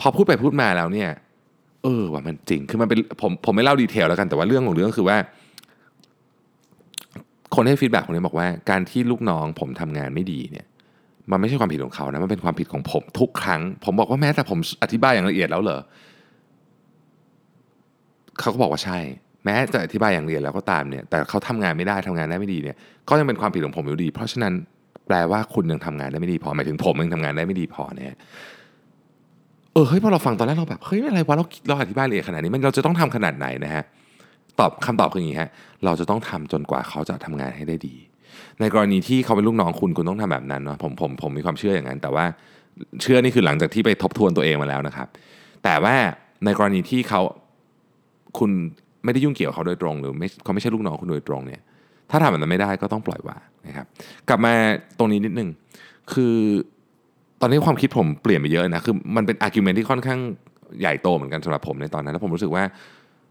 พอพูดไปพูดมาแล้วเนี่ย เออว่ามันจริง คือมันเป็นผมผมไม่เล่า detail แล้วกันแต่ว่าเรื่องของเรื่องคือว่า คนให้ฟีดแบ็กคนนี้บอกว่า การที่ลูกน้องผมทำงานไม่ดีเนี่ย มันไม่ใช่ความผิดของเขานะมันเป็นความผิดของผมทุกครั้ง ผมบอกว่าแม้แต่ผมอธิบายอย่างละเอียดแล้วเหรอเขาก็บอกว่าใช่ แม้จะอธิบายอย่างละเอียดแล้วก็ตามเนี่ย แต่เขาทำงานไม่ได้ทำงานได้ไม่ดีเนี่ย ก็ยังเป็นความผิดของผมอยู่ดี เพราะฉะนั้นแปลว่าคุณยังทำงานได้ไม่ดีพอหมายถึงผมยังทำงานได้ไม่ดีพอเนี่ย ออเฮ้ยพอเราฟังตอนแรกเราแบบเฮ้ยอะไรวะเราเราอธิบายละเอียดขนาดนี้มันเราจะต้องทำขนาดไหนนะฮะตอบคำตอบคืออย่างนี้ฮะเราจะต้องทำจนกว่าเขาจะทำงานให้ได้ดี ในกรณีที่เขาเป็นลูกน้องคุณคุณต้องทำแบบนั้นเนาะผมผมผมมีความเชื่ออย่างนั้น แต่ว่าเชื่อนี่คือหลังจากที่ไปทบทวนตัวเองมาแล้วนะครับ แต่ว่าในกรณีที่เขาคุณไม่ได้ยุ่งเกี่ยวเขาโดยตรง หรือไม่เขาไม่ใช่ลูกน้องคุณโดยตรงเนี่ยถ้าทำแบบนั้นไม่ได้ก็ต้องปล่อยวางนะครับ กลับมาตรงนี้นิดนึงคือ ตอนนี้ความคิดผมเปลี่ยนไปเยอะนะคือมันเป็น argument ที่ค่อนข้างใหญ่โตเหมือนกันสำหรับผมในตอนนั้นแล้วผมรู้สึกว่า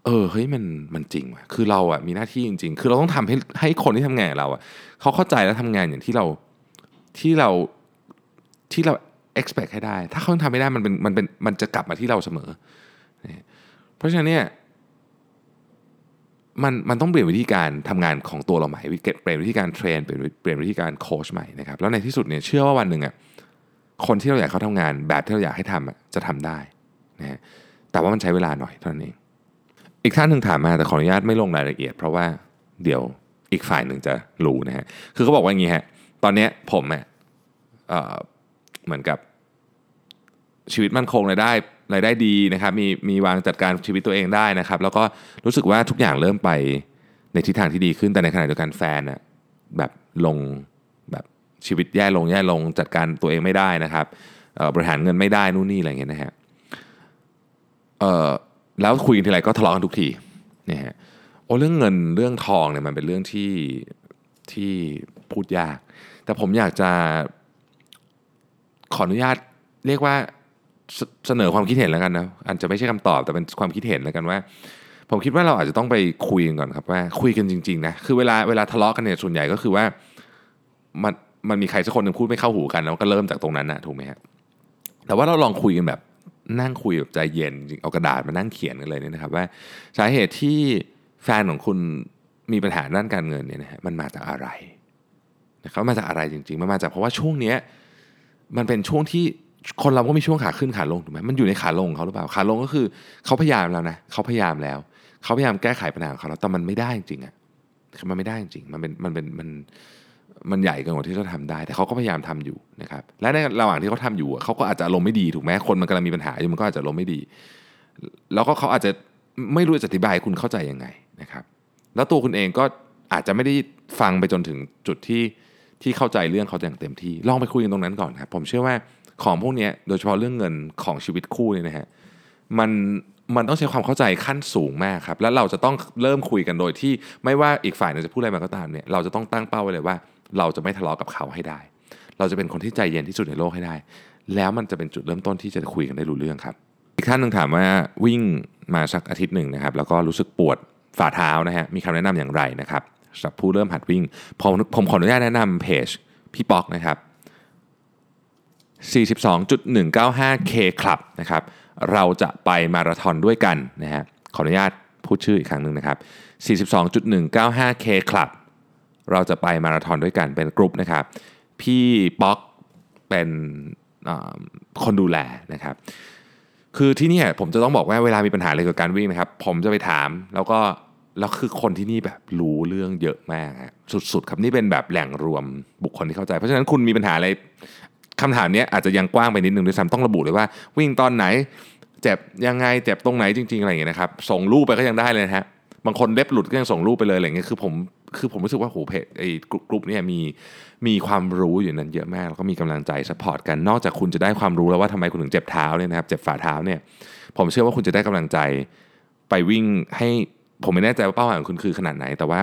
เออเฮ้ยมันมันจริงว่ะคือเราอะมีหน้าที่จริง ๆ คือเราต้องทำให้ให้คนที่ทำงานเราอะเขาเข้าใจและทำงานอย่างที่เราที่เราที่เรา expect ให้ได้ ถ้าเขาทำไม่ได้มันเป็นมันเป็นมันจะกลับมาที่เราเสมอ เพราะฉะนั้นเนี่ยมันมันต้องเปลี่ยนวิธีการทำงานของตัวเราใหม่เปลี่ยนวิธีการเทรนเปลี่ยนเปลี่ยนวิธีการโค้ชใหม่นะครับแล้วในที่สุดเนี่ยเชื่อว่าวันหนึ่งอะ คนที่เราอยากเขาทำงาน แบบที่เราอยากให้ทำอะจะทำได้นะฮะแต่ว่ามันใช้เวลาหน่อยเท่านั้นเอง อีกท่านหนึ่งถามมาแต่ขออนุญาตไม่ลงรายละเอียด เพราะว่าเดี๋ยวอีกฝ่ายหนึ่งจะรู้นะฮะ คือเขาบอกว่าอย่างนี้ฮะ ตอนนี้ผมอะเอ่อเหมือนกับชีวิตมั่นคงรายได้รายได้ดีนะครับ มีมีวางจัดการชีวิตตัวเองได้นะครับ แล้วก็รู้สึกว่าทุกอย่างเริ่มไปในทิศทางที่ดีขึ้น แต่ในขณะเดียวกันแฟนน่ะแบบลง ชีวิตแย่ลงแย่ลงจัดการตัวเองไม่ได้นะครับบริหารเงินไม่ได้นู่นนี่อะไรอย่างเงี้ยนะฮะแล้วคุยกันทีไรก็ทะเลาะกันทุกทีเนี่ยฮะโอ้เรื่องเงินเรื่องทองเนี่ยมันเป็นเรื่องที่ที่พูดยาก แต่ผมอยากจะขออนุญาตเรียกว่าเสนอความคิดเห็นแล้วกันนะอาจจะไม่ใช่คำตอบแต่เป็นความคิดเห็นแล้วกันว่า ผมคิดว่าเราอาจจะต้องไปคุยกันก่อนครับว่าคุยกันจริงๆนะคือเวลาเวลาทะเลาะกันเนี่ยส่วนใหญ่ก็คือว่ามัน มันมีใครสักคนหนึ่งพูดไม่เข้าหูกัน แล้วก็เริ่มจากตรงนั้นนะถูกไหมฮะแต่ว่าเราลองคุยกันแบบนั่งคุยแบบใจเย็นเอากระดาษมานั่งเขียนกันเลยเนี่ยนะครับ ว่าสาเหตุที่แฟนของคุณมีปัญหาด้านการเงินเนี่ยนะฮะมันมาจากอะไรนะครับมาจากอะไรจริงๆมันมาจากเพราะว่าช่วงเนี้ยมันเป็นช่วงที่คนเราก็มีช่วงขาขึ้นขาลงถูกไหมมันอยู่ในขาลงเขาหรือเปล่าขาลงก็คือเขาพยายามแล้วนะเขาพยายามแล้วเขาพยายามแก้ไขปัญหาของเขาแล้วแต่มันไม่ได้จริงๆอะมันไม่ได้จริงๆมันเป็นมันเป็นมัน มันใหญ่เกินกว่าที่เขาทำได้ แต่เขาก็พยายามทำอยู่นะครับและในระหว่างที่เขาทำอยู่อะเขาก็อาจจะอารมไม่ดีถูกไหมคนมันกำลังมีปัญหาอยู่มันก็อาจจะอารมไม่ดี แล้วก็เขาอาจจะไม่รู้จะอธิบายคุณเข้าใจยังไงนะครับ แล้วตัวคุณเองก็อาจจะไม่ได้ฟังไปจนถึงจุดที่ที่เข้าใจเรื่องเขาอย่างเต็มที่ ลองไปคุยกันตรงนั้นก่อนครับ ผมเชื่อว่าของพวกนี้โดยเฉพาะเรื่องเงินของชีวิตคู่เนี่ยนะฮะมันมันต้องใช้ความเข้าใจขั้นสูงมากครับ แล้วเราจะต้องเริ่มคุยกันโดยที่ไม่ว่าอีกฝ่ายนึงจะพูดอะไรมาก็ตามเนี่ยเราจะต้องตั้งเป้าไว้เลยว่า เราจะไม่ทะเลาะกับเขาให้ได้ เราจะเป็นคนที่ใจเย็นที่สุดในโลกให้ได้ แล้วมันจะเป็นจุดเริ่มต้นที่จะคุยกันได้รู้เรื่องครับ อีกท่านหนึ่งถามว่าวิ่งมาสักอาทิตย์หนึ่งนะครับ แล้วก็รู้สึกปวดฝ่าเท้านะฮะมีคำแนะนำอย่างไรนะครับสำหรับผู้เริ่มหัดวิ่งผมผมขออนุญาตแนะนำเพจพี่ป๊อกนะครับ 42.195K Club นะครับ เราจะไปมาราธอนด้วยกันนะฮะ ขออนุญาตพูดชื่ออีกครั้งหนึ่งนะครับ 42.195K Club เราจะไปมาราธอนด้วยกันเป็นกลุ่มนะครับ พี่ป๊อกเป็นคนดูแลนะครับ คือที่นี่ผมจะต้องบอกว่าเวลามีปัญหาอะไรกับการวิ่งนะครับ ผมจะไปถามแล้วก็แล้วคือคนที่นี่แบบรู้เรื่องเยอะมากฮะสุดๆ ครับนี่เป็นแบบแหล่งรวมบุคคลที่เข้าใจ เพราะฉะนั้นคุณมีปัญหาอะไรคำถามเนี้ยอาจจะยังกว้างไปนิดนึงด้วยซ้ำต้องระบุเลยว่า วิ่งตอนไหน เจ็บยังไงเจ็บตรงไหนจริงๆอะไรอย่างเงี้ยนะครับ ส่งรูปไปก็ยังได้เลยนะฮะ บางคนเล็บหลุดก็ยังส่งรูปไปเลยอะไรเงี้ยคือผมคือผมรู้สึกว่าโหเพจไอ้กลุ่มเนี่ยมีมีความรู้อยู่นั้นเยอะมาก แล้วก็มีกำลังใจสปอร์ตกันนอกจากคุณจะได้ความรู้แล้วว่าทำไมคุณถึงเจ็บเท้าเนี่ยนะครับเจ็บฝ่าเท้าเนี่ยผมเชื่อว่าคุณจะได้กำลังใจไปวิ่งให้ผมไม่แน่ใจว่าเป้าหมายของคุณคือขนาดไหน แต่ว่า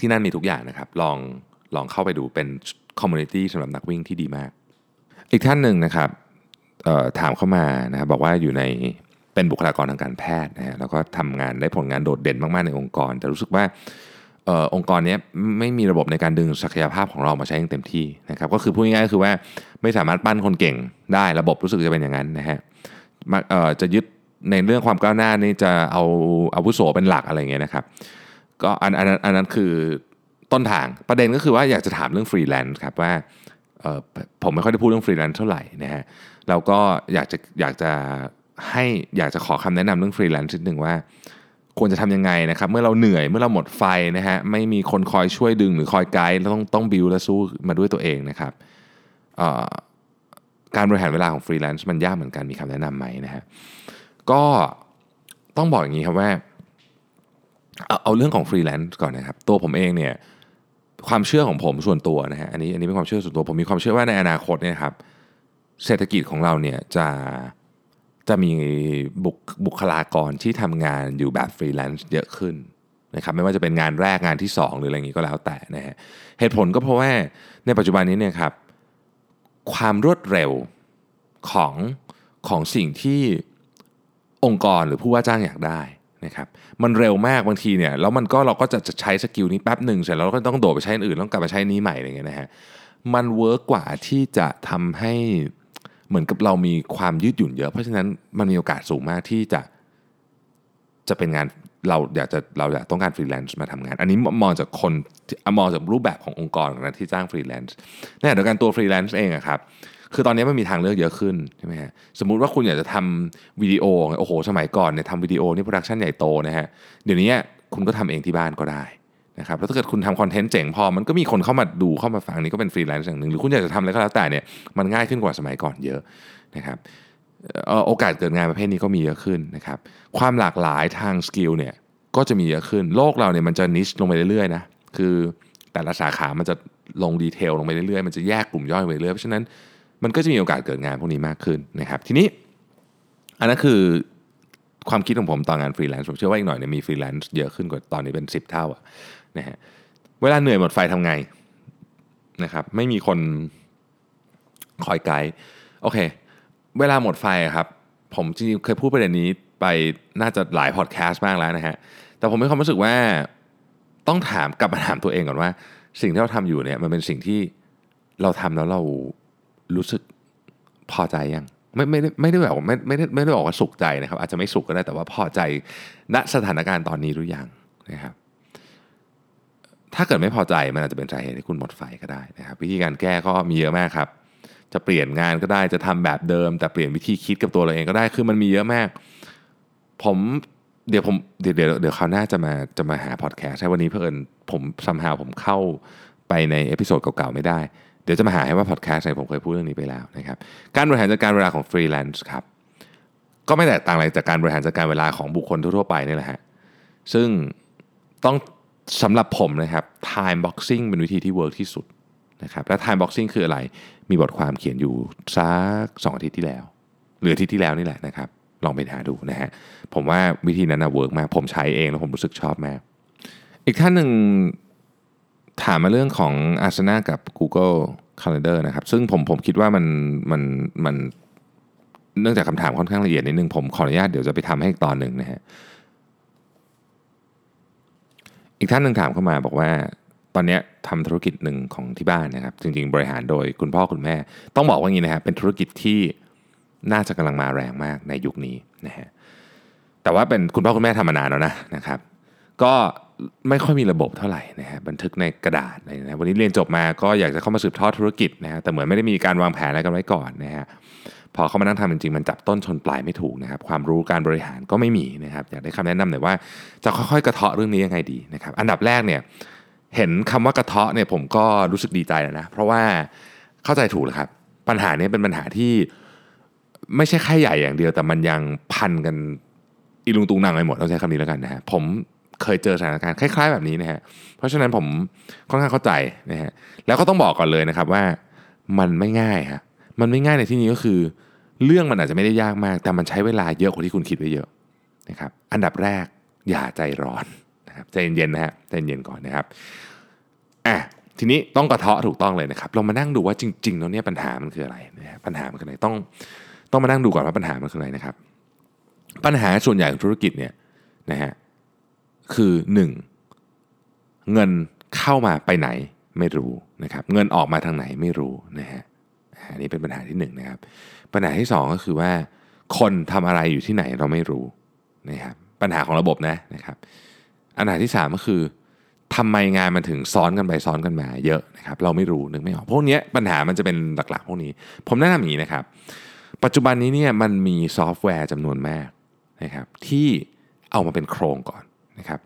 ที่นั่นมีทุกอย่างนะครับ ลองลองเข้าไปดูเป็น community สำหรับนักวิ่งที่ดีมาก อีกท่านหนึ่งนะครับถามเข้ามานะครับบอกว่าอยู่ใน เป็นบุคลากรทางการแพทย์นะฮะแล้วก็ทำงานได้ผลงานโดดเด่นมากๆในองค์กร แต่รู้สึกว่าเออองค์กรนี้ไม่มีระบบในการดึงศักยภาพของเรามาใช้อย่างเต็มที่นะครับก็คือพูดง่ายๆก็คือว่าไม่สามารถปั้นคนเก่งได้ระบบรู้สึกจะเป็นอย่างนั้นนะฮะมาเอ่อจะยึดในเรื่องความก้าวหน้านี่จะเอาอาวุโสเป็นหลักอะไรเงี้ยนะครับก็อันอันอันนั้นคือต้นทางประเด็นก็คือว่าอยากจะถามเรื่องฟรีแลนซ์ครับว่าเอ่อผมไม่ค่อยได้พูดเรื่องฟรีแลนซ์เท่าไหร่นะฮะแล้วก็อยากจะอยากจะ ให้อยากจะขอคำแนะนำเรื่องฟรีแลนซ์นิดหนึ่งว่า ควรจะทำยังไงนะครับเมื่อเราเหนื่อยเมื่อเราหมดไฟนะฮะไม่มีคนคอยช่วยดึงหรือคอยไกด์แล้วต้องต้อง build และสู้มาด้วยตัวเองนะครับการบริหารเวลาของฟรีแลนซ์มันยากเหมือนกันมีคำแนะนำไหมนะฮะก็ต้องบอกอย่างนี้ครับว่าเอาเอาเรื่องของฟรีแลนซ์ก่อนนะครับ ตัวผมเองเนี่ยความเชื่อของผมส่วนตัวนะฮะอันนี้อันนี้เป็นความเชื่อส่วนตัวผมมีความเชื่อว่าในอนาคตเนี่ยครับเศรษฐกิจของเราเนี่ยจะ จะมีบุคบคลากรที่ทำงานอยู่แบบฟรีแลนซ์เยอะขึ้นนะครับไม่ว่าจะเป็นงานแรกงานที่ 2 หรืออะไรอย่างนี้ก็แล้วแต่นะฮะเหตุผลก็เพราะว่าในปัจจุบันนี้เนี่ยครับความรวดเร็วของของสิ่งที่องค์กรหรือผู้ว่าจ้างอยากได้นะครับมันเร็วมากบางทีเนี่ยแล้วมันก็เราก็จะจะใช้ skill นี้แป๊บหนึ่งเสร็จแล้วเราก็ต้องโดดไปใช้อันอื่นแล้วกลับมาใช้นี้ใหม่อะไรเงี้ยนะฮะมัน work กว่าที่จะทำให้ เหมือนกับเรามีความยืดหยุ่นเยอะ เพราะฉะนั้นมันมีโอกาสสูงมากที่จะจะเป็นงานเราอยากจะเราอยากต้องการฟรีแลนซ์มาทำงาน อันนี้มองจากคนมองจากรูปแบบขององค์กรนะที่จ้างฟรีแลนซ์ในขณะเดียวกันตัวฟรีแลนซ์เองอะครับคือตอนนี้มันมีทางเลือกเยอะขึ้นใช่ไหมฮะสมมุติว่าคุณอยากจะทำวิดีโอโอ้โห สมัยก่อนเนี่ยทำวิดีโอนี่ production ใหญ่โตนะฮะเดี๋ยวนี้คุณก็ทำเองที่บ้านก็ได้ นะครับแล้วถ้าเกิดคุณทำ content เจ๋งพอ มันก็มีคนเข้ามาดูเข้ามาฟังนี่ก็เป็นฟรีแลนซ์อย่างหนึ่งหรือคุณอยากจะทำอะไรก็แล้วแต่เนี่ยมันง่ายขึ้นกว่าสมัยก่อนเยอะนะครับโอกาสเกิดงานประเภทนี้ก็มีเยอะขึ้นนะครับความหลากหลายทาง skill เนี่ยก็จะมีเยอะขึ้นโลกเราเนี่ยมันจะ niche ลงไปเรื่อยๆนะคือแต่ละสาขามันจะลง detail ลงไปเรื่อยๆ มันจะแยกกลุ่มย่อยไปเรื่อยเพราะฉะนั้นมันก็จะมีโอกาสเกิดงานพวกนี้มากขึ้นนะครับทีนี้อันนั้นคือความคิดของผมตอนงานฟรีแลนซ์ผมเชื่อว่าอีกหน่อยเนี่ยมีฟรีแลนซ์เยอะขึ้นกว่าตอนนี้เป็น 10 เท่าอะ นะฮะเวลาเหนื่อยหมดไฟทำไงนะครับไม่มีคนคอยไกด์โอเค เวลาหมดไฟครับ ผมจริงๆเคยพูดประเด็นนี้ไปน่าจะหลายพอดแคสต์มากแล้วนะฮะแต่ผมมีความรู้สึกว่าต้องถามกลับมาถามตัวเองก่อนว่า สิ่งที่เราทำอยู่เนี่ยมันเป็นสิ่งที่เราทำแล้วเรารู้สึกพอใจยังไม่ไม่ไม่ได้แบบไม่ไม่ได้ไม่ได้บอกว่าสุขใจนะครับ อาจจะไม่สุขก็ได้แต่ว่าพอใจณสถานการณ์ตอนนี้หรือยังนะครับ ถ้าเกิดไม่พอใจมันอาจจะเป็นสาเหตุที่คุณหมดไฟก็ได้นะครับ วิธีการแก้ก็มีเยอะมากครับ จะเปลี่ยนงานก็ได้จะทำแบบเดิม แต่เปลี่ยนวิธีคิดกับตัวเราเองก็ได้คือมันมีเยอะมาก ผมเดี๋ยวผมเดี๋ยวเดี๋ยวเดี๋ยวคราวหน้าจะมาจะมาหาพอดแคสต์ใช่วันนี้เผอิญผมซัมหาผมเข้าไปใน episode เก่าๆไม่ได้ เดี๋ยวจะมาหาให้ว่าพอดแคสต์ไหนผมเคยพูดเรื่องนี้ไปแล้วนะครับการบริหารจัดการเวลาของฟรีแลนซ์ครับก็ไม่แตกต่างอะไรจากการบริหารจัดการเวลาของบุคคลทั่วๆไปนี่แหละฮะซึ่งต้อง สำหรับผมนะครับ time boxing เป็นวิธีที่ work ที่สุดนะครับและ time boxing คืออะไร มีบทความเขียนอยู่สักสองอาทิตย์ที่แล้ว หรืออาทิตย์ที่แล้วนี่แหละนะครับ ลองไปหาดูนะฮะผมว่าวิธีนั้นนะ work มาก ผมใช้เองแล้วผมรู้สึกชอบมาก อีกท่านหนึ่งถามมาเรื่องของ Asana กับ Google Calendar นะครับ ซึ่งผมผมคิดว่ามันมันมันเนื่องจากคำถามค่อนข้างละเอียดนิดนึงผมขออนุญาตเดี๋ยวจะไปทำให้อีกตอนหนึ่งนะฮะ อีกท่านหนึ่งถามเข้ามาบอกว่าตอนนี้ทำธุรกิจหนึ่งของที่บ้านนะครับ จริง ๆ บริหารโดยคุณพ่อคุณแม่ ต้องบอกว่าอย่างนี้นะครับเป็นธุรกิจที่น่าจะกำลังมาแรงมากในยุคนี้นะฮะแต่ว่าเป็นคุณพ่อคุณแม่ทำมานานแล้วนะนะครับ ก็ไม่ค่อยมีระบบเท่าไหร่นะฮะบันทึกในกระดาษอะไรนะวันนี้เรียนจบมาก็อยากจะเข้ามาสืบทอดธุรกิจนะฮะแต่เหมือนไม่ได้มีการวางแผนอะไรกันไว้ก่อนนะฮะ พอเข้ามานั่งทำจริงๆ มันจับต้นชนปลายไม่ถูกนะครับ ความรู้การบริหารก็ไม่มีนะครับ อยากได้คำแนะนำหน่อยว่าจะค่อยๆ กระเทาะเรื่องนี้ยังไงดีนะครับ อันดับแรกเนี่ยเห็นคำว่ากระเทาะเนี่ยผมก็รู้สึกดีใจแล้วนะ เพราะว่าเข้าใจถูกแล้วครับ ปัญหานี้เป็นปัญหาที่ไม่ใช่แค่ใหญ่อย่างเดียว แต่มันยังพันกันอีลุงตุงนางไปหมดเราใช้คำนี้แล้วกันนะฮะผมเคยเจอสถานการณ์คล้ายๆแบบนี้นะฮะเพราะฉะนั้นผมค่อนข้างเข้าใจนะฮะแล้วก็ต้องบอกก่อนเลยนะครับว่ามันไม่ง่ายฮะ มันไม่ง่ายในที่นี้ก็คือ เรื่องมันอาจจะไม่ได้ยากมาก แต่มันใช้เวลาเยอะกว่าที่คุณคิดไว้เยอะนะครับอันดับแรกอย่าใจร้อนนะครับใจเย็นๆนะฮะใจเย็นก่อนนะครับอะทีนี้ต้องกระเทาะถูกต้องเลยนะครับเรามานั่งดูว่าจริงๆแล้วเนี่ยปัญหามันคืออะไรนะฮะปัญหามันคืออะไรต้องต้องมานั่งดูก่อนว่าปัญหามันคืออะไรนะครับ ปัญหาส่วนใหญ่ของธุรกิจเนี่ยนะฮะคือหนึ่งเงินเข้ามาไปไหนไม่รู้นะครับ เงินออกมาทางไหนไม่รู้นะฮะ อันนี้เป็นปัญหาที่หนึ่งนะครับ ปัญหาที่สองก็คือว่า คนทำอะไรอยู่ที่ไหนเราไม่รู้นะครับปัญหาของระบบนะนะครับอันดับที่สามก็คือทำไมงานมันถึงซ้อนกันไปซ้อนกันมาเยอะนะครับ เราไม่รู้นึกไม่ออกพวกนี้ปัญหามันจะเป็นหลักๆ พวกนี้ ผมแนะนำอย่างนี้นะครับ ปัจจุบันนี้เนี่ยมันมีซอฟต์แวร์จำนวนมากนะครับ ที่เอามาเป็นโครงก่อนนะครับ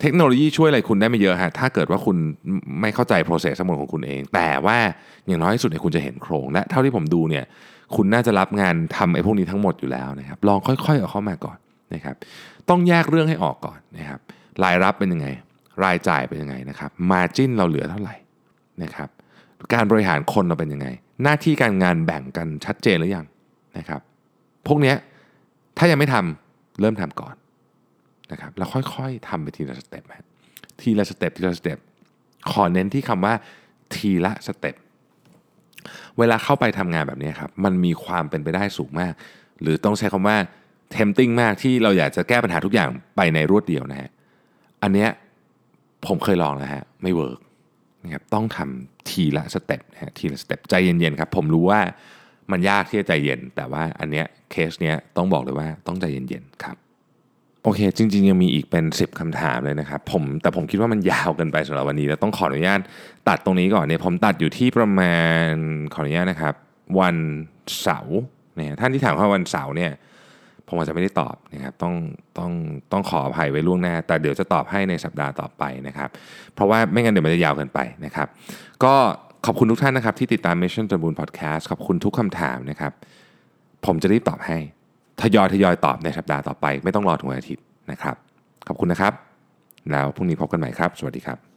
เทคโนโลยีช่วยอะไรคุณได้ไม่เยอะฮะถ้าเกิดว่าคุณไม่เข้าใจ process ทั้งหมดของคุณเอง แต่ว่าอย่างน้อยที่สุดเนี่ยคุณจะเห็นโครง และเท่าที่ผมดูเนี่ยคุณน่าจะรับงานทำไอ้พวกนี้ทั้งหมดอยู่แล้วนะครับลองค่อยๆเอาเข้ามาก่อนนะครับต้องแยกเรื่องให้ออกก่อนนะครับรายรับเป็นยังไง รายจ่ายเป็นยังไงนะครับมาจิ้นเราเหลือเท่าไหร่นะครับการบริหารคนเราเป็นยังไง หน้าที่การงานแบ่งกันชัดเจนหรือยังนะครับพวกนี้ถ้ายังไม่ทำเริ่มทำก่อน นะครับแล้วค่อยๆทำไปทีละ step ฮะทีละ step ทีละ step ขอเน้นที่คำว่าทีละ step เวลาเข้าไปทำงานแบบนี้ครับมันมีความเป็นไปได้สูงมาก หรือต้องใช้คำว่า tempting มากที่เราอยากจะแก้ปัญหาทุกอย่างไปในรวดเดียวนะฮะอันเนี้ยผมเคยลองนะฮะไม่ work นะครับต้องทำทีละสเต็ปนะฮะทีละสเต็ปใจเย็นๆครับผมรู้ว่ามันยากที่จะใจเย็น แต่ว่าอันเนี้ยเคสเนี้ยต้องบอกเลยว่าต้องใจเย็นๆครับ โอเค จริง ๆ ยังมีอีกเป็น 10คำถามเลยนะครับผมแต่ผมคิดว่ามันยาวเกินไปสำหรับวันนี้แล้วต้องขออนุญาตตัดตรงนี้ก่อนเนี่ยผมตัดอยู่ที่ประมาณขออนุญาตนะครับ วันเสาร์เนี่ยท่านที่ถามว่าวันเสาร์เนี่ยผมอาจจะไม่ได้ตอบนะครับต้องต้องต้องขออภัยไว้ล่วงหน้า แต่เดี๋ยวจะตอบให้ในสัปดาห์ต่อไปนะครับ เพราะว่าไม่งั้นเดี๋ยวมันจะยาวเกินไปนะครับ ก็ขอบคุณทุกท่านนะครับที่ติดตาม Mission to Moon Podcast ขอบคุณทุกคำถามนะครับ ผมจะรีบตอบให้ ทยอยทยอยตอบในสัปดาห์ต่อไป ไม่ต้องรอถึงวันอาทิตย์นะครับ ขอบคุณนะครับ แล้วพรุ่งนี้พบกันใหม่ครับ สวัสดีครับ